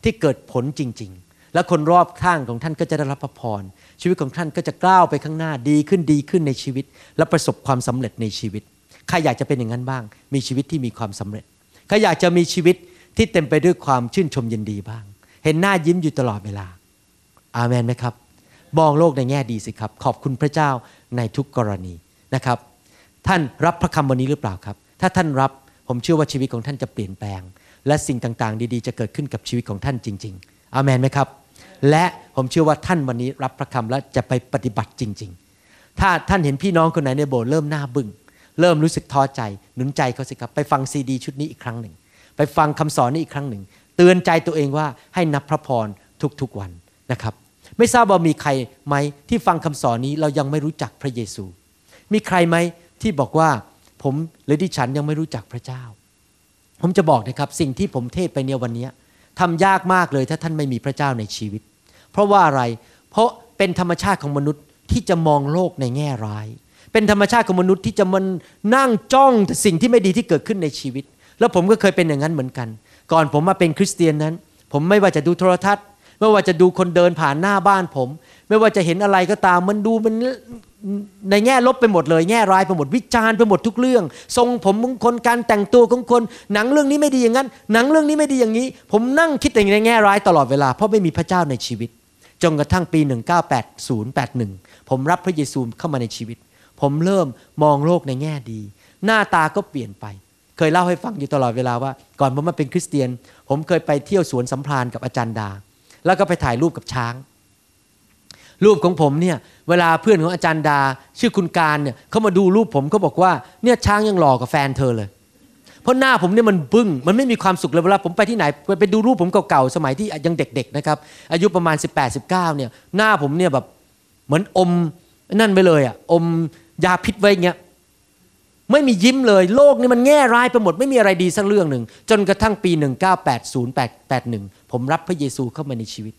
ที่เกิดผลจริง ๆ และคนรอบข้างของท่านก็จะได้รับพระพร ชีวิตของท่านก็จะก้าวไปข้างหน้าดีขึ้นดีขึ้นในชีวิต และประสบความสำเร็จในชีวิต ใครอยากจะเป็นอย่างนั้นบ้าง มีชีวิตที่มีความสำเร็จ ใครอยากจะมีชีวิตที่เต็มไปด้วยความชื่นชมยินดีบ้าง เห็นหน้ายิ้มอยู่ตลอดเวลา อาเมนไหมครับมองโลกในแง่ดีสิครับ ขอบคุณพระเจ้าในทุกกรณีนะครับ ท่านรับพระคำวันนี้หรือเปล่าครับ ถ้าท่านรับผมเชื่อว่าชีวิตของท่านจะเปลี่ยนแปลง และสิ่งต่างๆ ดีๆ จะเกิดขึ้นกับชีวิตของท่านจริง ๆ อาเมนไหมครับ และผมเชื่อว่าท่านวันนี้รับพระคำและจะไปปฏิบัติจริง ๆ ถ้าท่านเห็นพี่น้องคนไหนในโบสถ์เริ่มหน้าบึง้งเริ่มรู้สึกท้อใจ หนุนใจเขาสิครับ ไปฟังซีดีชุดนี้อีกครั้งหนึ่ง ไปฟังคำสอนนี้อีกครั้งหนึ่ง เตือนใจตัวเองว่าให้นับพระพรทุกๆวันนะครับ ไม่ทราบว่ามีใครไหมที่ฟังคำสอนนี้เรายังไม่รู้จักพระเยซู มีใครไหมที่บอกว่าผมหรือดิฉันยังไม่รู้จักพระเจ้า ผมจะบอกนะครับสิ่งที่ผมเทศไปเนี่ยวันนี้ทำยากมากเลยถ้าท่านไม่มีพระเจ้าในชีวิต เพราะว่าอะไรเพราะเป็นธรรมชาติของมนุษย์ที่จะมองโลกในแง่ร้าย เป็นธรรมชาติของมนุษย์ที่จะมันนั่งจ้องแต่สิ่งที่ไม่ดีที่เกิดขึ้นในชีวิต แล้วผมก็เคยเป็นอย่างนั้นเหมือนกัน ก่อนผมมาเป็นคริสเตียนนั้น ผมไม่ว่าจะดูโทรทัศน์ ไม่ว่าจะดูคนเดินผ่านหน้าบ้านผม ไม่ว่าจะเห็นอะไรก็ตามมันดูมันในแง่ลบไปหมดเลยแง่ร้ายไปหมดวิจารณ์ไปหมดทุกเรื่อง ทรงผมของคนการแต่งตัวของคน หนังเรื่องนี้ไม่ดีอย่างนั้น หนังเรื่องนี้ไม่ดีอย่างนี้ ผมนั่งคิดแต่ในแง่ร้ายตลอดเวลาเพราะไม่มีพระเจ้าในชีวิตจนกระทั่งปี 198081 ผมรับพระเยซูเข้ามาในชีวิต ผมเริ่มมองโลกในแง่ดี หน้าตาก็เปลี่ยนไป เคยเล่าให้ฟังอยู่ตลอดเวลาว่า ก่อนผมมาเป็นคริสเตียน ผมเคยไปเที่ยวสวนสัมพรานกับอาจารย์ดา แล้วก็ไปถ่ายรูปกับช้าง รูปของผมเนี่ยเวลาเพื่อนของอาจารย์ดา ชื่อคุณการเนี่ยเขามาดูรูปผมเขาบอกว่าเนี่ยช้างยังหล่อกว่าแฟนเธอเลยเพราะหน้าผมเนี่ยมันบึง้งมันไม่มีความสุขเลยเวลาผมไปที่ไหนไปดูรูปผมเก่าๆสมัยที่ยังเด็กๆนะครับอายุประมาณ 18 19เนี่ยหน้าผมเนี่ยแบบเหมือนอมนั่นไปเลยอะอมยาพิษไว้เงี้ย ไม่มียิ้มเลยโลกนี่มันแง่ร้ายไปหมดไม่มีอะไรดีสักเรื่องหนึ่ง จนกระทั่งปี 198081 ผมรับพระเยซูเข้ามาในชีวิต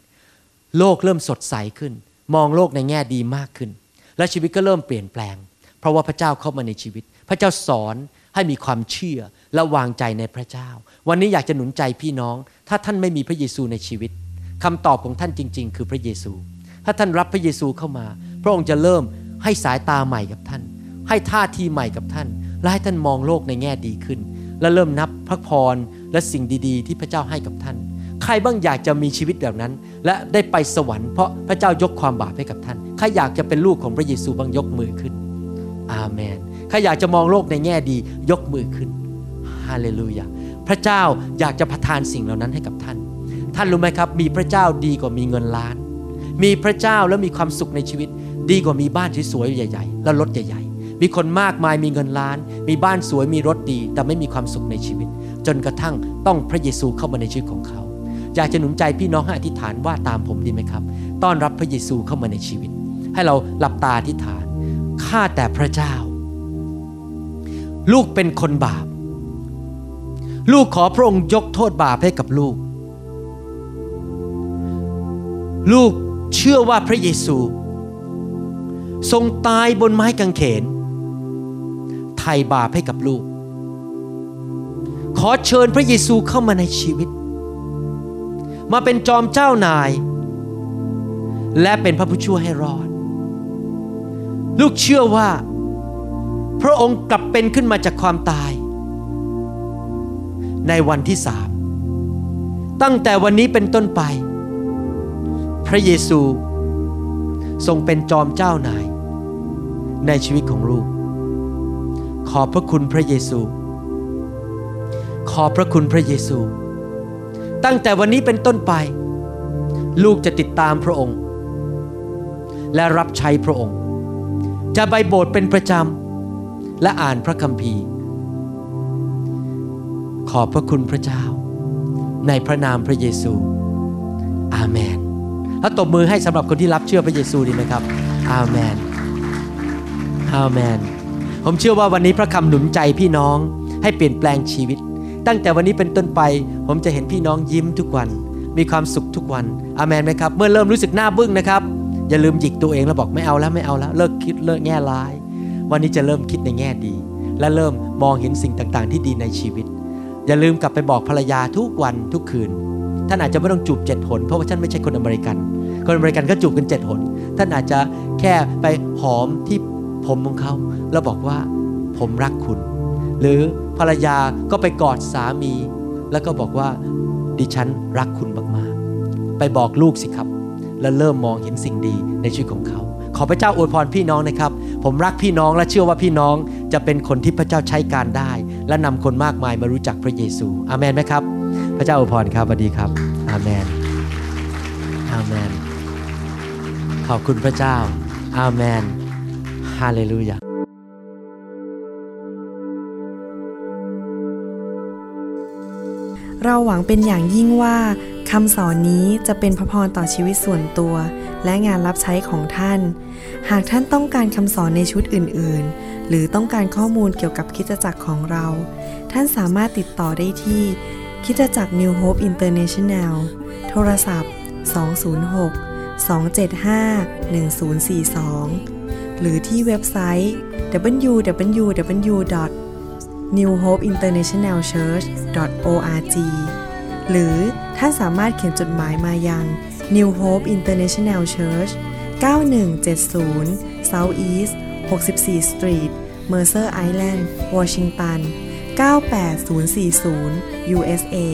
โลกเริ่มสดใสขึ้น มองโลกในแง่ดีมากขึ้น และชีวิตก็เริ่มเปลี่ยนแปลง เพราะว่าพระเจ้าเข้ามาในชีวิต พระเจ้าสอนให้มีความเชื่อและวางใจในพระเจ้า วันนี้อยากจะหนุนใจพี่น้อง ถ้าท่านไม่มีพระเยซูในชีวิตคำตอบของท่านจริง ๆ คือพระเยซู ถ้าท่านรับพระเยซูเข้ามา พระองค์จะเริ่มให้สายตาใหม่กับท่าน ให้ท่าทีใหม่กับท่าน และให้ท่านมองโลกในแง่ดีขึ้น และเริ่มนับพระพรและสิ่งดีๆ ที่พระเจ้าให้กับท่าน ใครบ้างอยากจะมีชีวิตแบบนั้น และได้ไปสวรรค์เพราะพระเจ้ายกความบาปให้กับท่าน ใครอยากจะเป็นลูกของพระเยซูบ้างยกมือขึ้น อาเมน ใครอยากจะมองโลกในแง่ดียกมือขึ้น ฮาเลลูยา พระเจ้าอยากจะประทานสิ่งเหล่านั้นให้กับท่าน ท่านรู้ไหมครับ มีพระเจ้าดีกว่ามีเงินล้าน มีพระเจ้าแล้วมีความสุขในชีวิต ดีกว่ามีบ้านที่สวยใหญ่ ๆ และรถใหญ่ มีคนมากมายมีเงินล้าน มีบ้านสวยมีรถดี แต่ไม่มีความสุขในชีวิต จนกระทั่งต้องพระเยซูเข้ามาในชีวิตของเขา อยากจะหนุนใจพี่น้องให้อธิษฐานว่าตามผมดีไหมครับ ต้อนรับพระเยซูเข้ามาในชีวิต ให้เราหลับตาอธิษฐาน ข้าแต่พระเจ้า ลูกเป็นคนบาป ลูกขอพระองค์ยกโทษบาปให้กับลูก ลูกเชื่อว่าพระเยซู ทรงตายบนไม้กางเขน ไถ่บาปให้กับลูก ขอเชิญพระเยซูเข้ามาในชีวิต มาเป็นจอมเจ้านาย และเป็นพระผู้ช่วยให้รอด ลูกเชื่อว่า พระองค์กลับเป็นขึ้นมาจากความตาย ในวันที่สามตั้งแต่วันนี้เป็นต้นไป พระเยซูทรงเป็นจอมเจ้านาย ในชีวิตของลูก ขอบพระคุณพระเยซู ขอบพระคุณพระเยซู ตั้งแต่วันนี้เป็นต้นไป ลูกจะติดตามพระองค์ และรับใช้พระองค์ จะไปโบสถ์เป็นประจำและอ่านพระคัมภีร์ ขอบพระคุณพระเจ้า ในพระนามพระเยซู อาเมนแล้วตบมือให้สำหรับคนที่รับเชื่อพระเยซูดีไหมครับ อาเมน อาเมน ผมเชื่อว่าวันนี้พระคำหนุนใจพี่น้องให้เปลี่ยนแปลงชีวิต ตั้งแต่วันนี้เป็นต้นไป ผมจะเห็นพี่น้องยิ้มทุกวัน มีความสุขทุกวันอาเมนไหมครับ เมื่อเริ่มรู้สึกหน้าบึ้งนะครับ อย่าลืมหยิกตัวเองแล้วบอกไม่เอาแล้วไม่เอาแล้ว เลิกคิดเลิกแง่ร้าย วันนี้จะเริ่มคิดในแง่ดี และเริ่มมองเห็นสิ่งต่างๆ ที่ดีในชีวิต อย่าลืมกลับไปบอกภรรยาทุกวันทุกคืน ท่านอาจจะไม่ต้องจูบเจ็ดหนเพราะว่าท่านไม่ใช่คนอเมริกัน คนอเมริกันก็จูบกันเจ็ดหน ท่านอาจจะแค่ไปหอมที่ ผมของเขา แล้วบอกว่าผมรักคุณ หรือภรรยาก็ไปกอดสามี แล้วก็บอกว่าดิฉันรักคุณมากๆ ไปบอกลูกสิครับ แล้วเริ่มมองเห็นสิ่งดีในชีวิตของเขา ขอพระเจ้าอวยพรพี่น้องนะครับ ผมรักพี่น้องและเชื่อว่าพี่น้องจะเป็นคนที่พระเจ้าใช้การได้ และนำคนมากมายมารู้จักพระเยซูอาเมนไหมครับ พระเจ้าอวยพรครับสวัสดีครับอาเมนอาเมนขอบคุณพระเจ้าอาเมน ฮาเลลูยาเราหวังเป็นอย่างยิ่งว่าคำสอนนี้จะเป็นพระพรต่อชีวิตส่วนตัว และงานรับใช้ของท่าน หากท่านต้องการคำสอนในชุดอื่น ๆ หรือต้องการข้อมูลเกี่ยวกับคิดจักรของเรา ท่านสามารถติดต่อได้ที่ คิดจักร New Hope International โทรศัพท์ 206 275 1042 หรือที่เว็บไซต์ www. newhopeinternationalchurch.org หรือท่านสามารถเขียนจดหมายมายัง New Hope International Church 9170 South East 64 Street Mercer Island Washington 98040 USA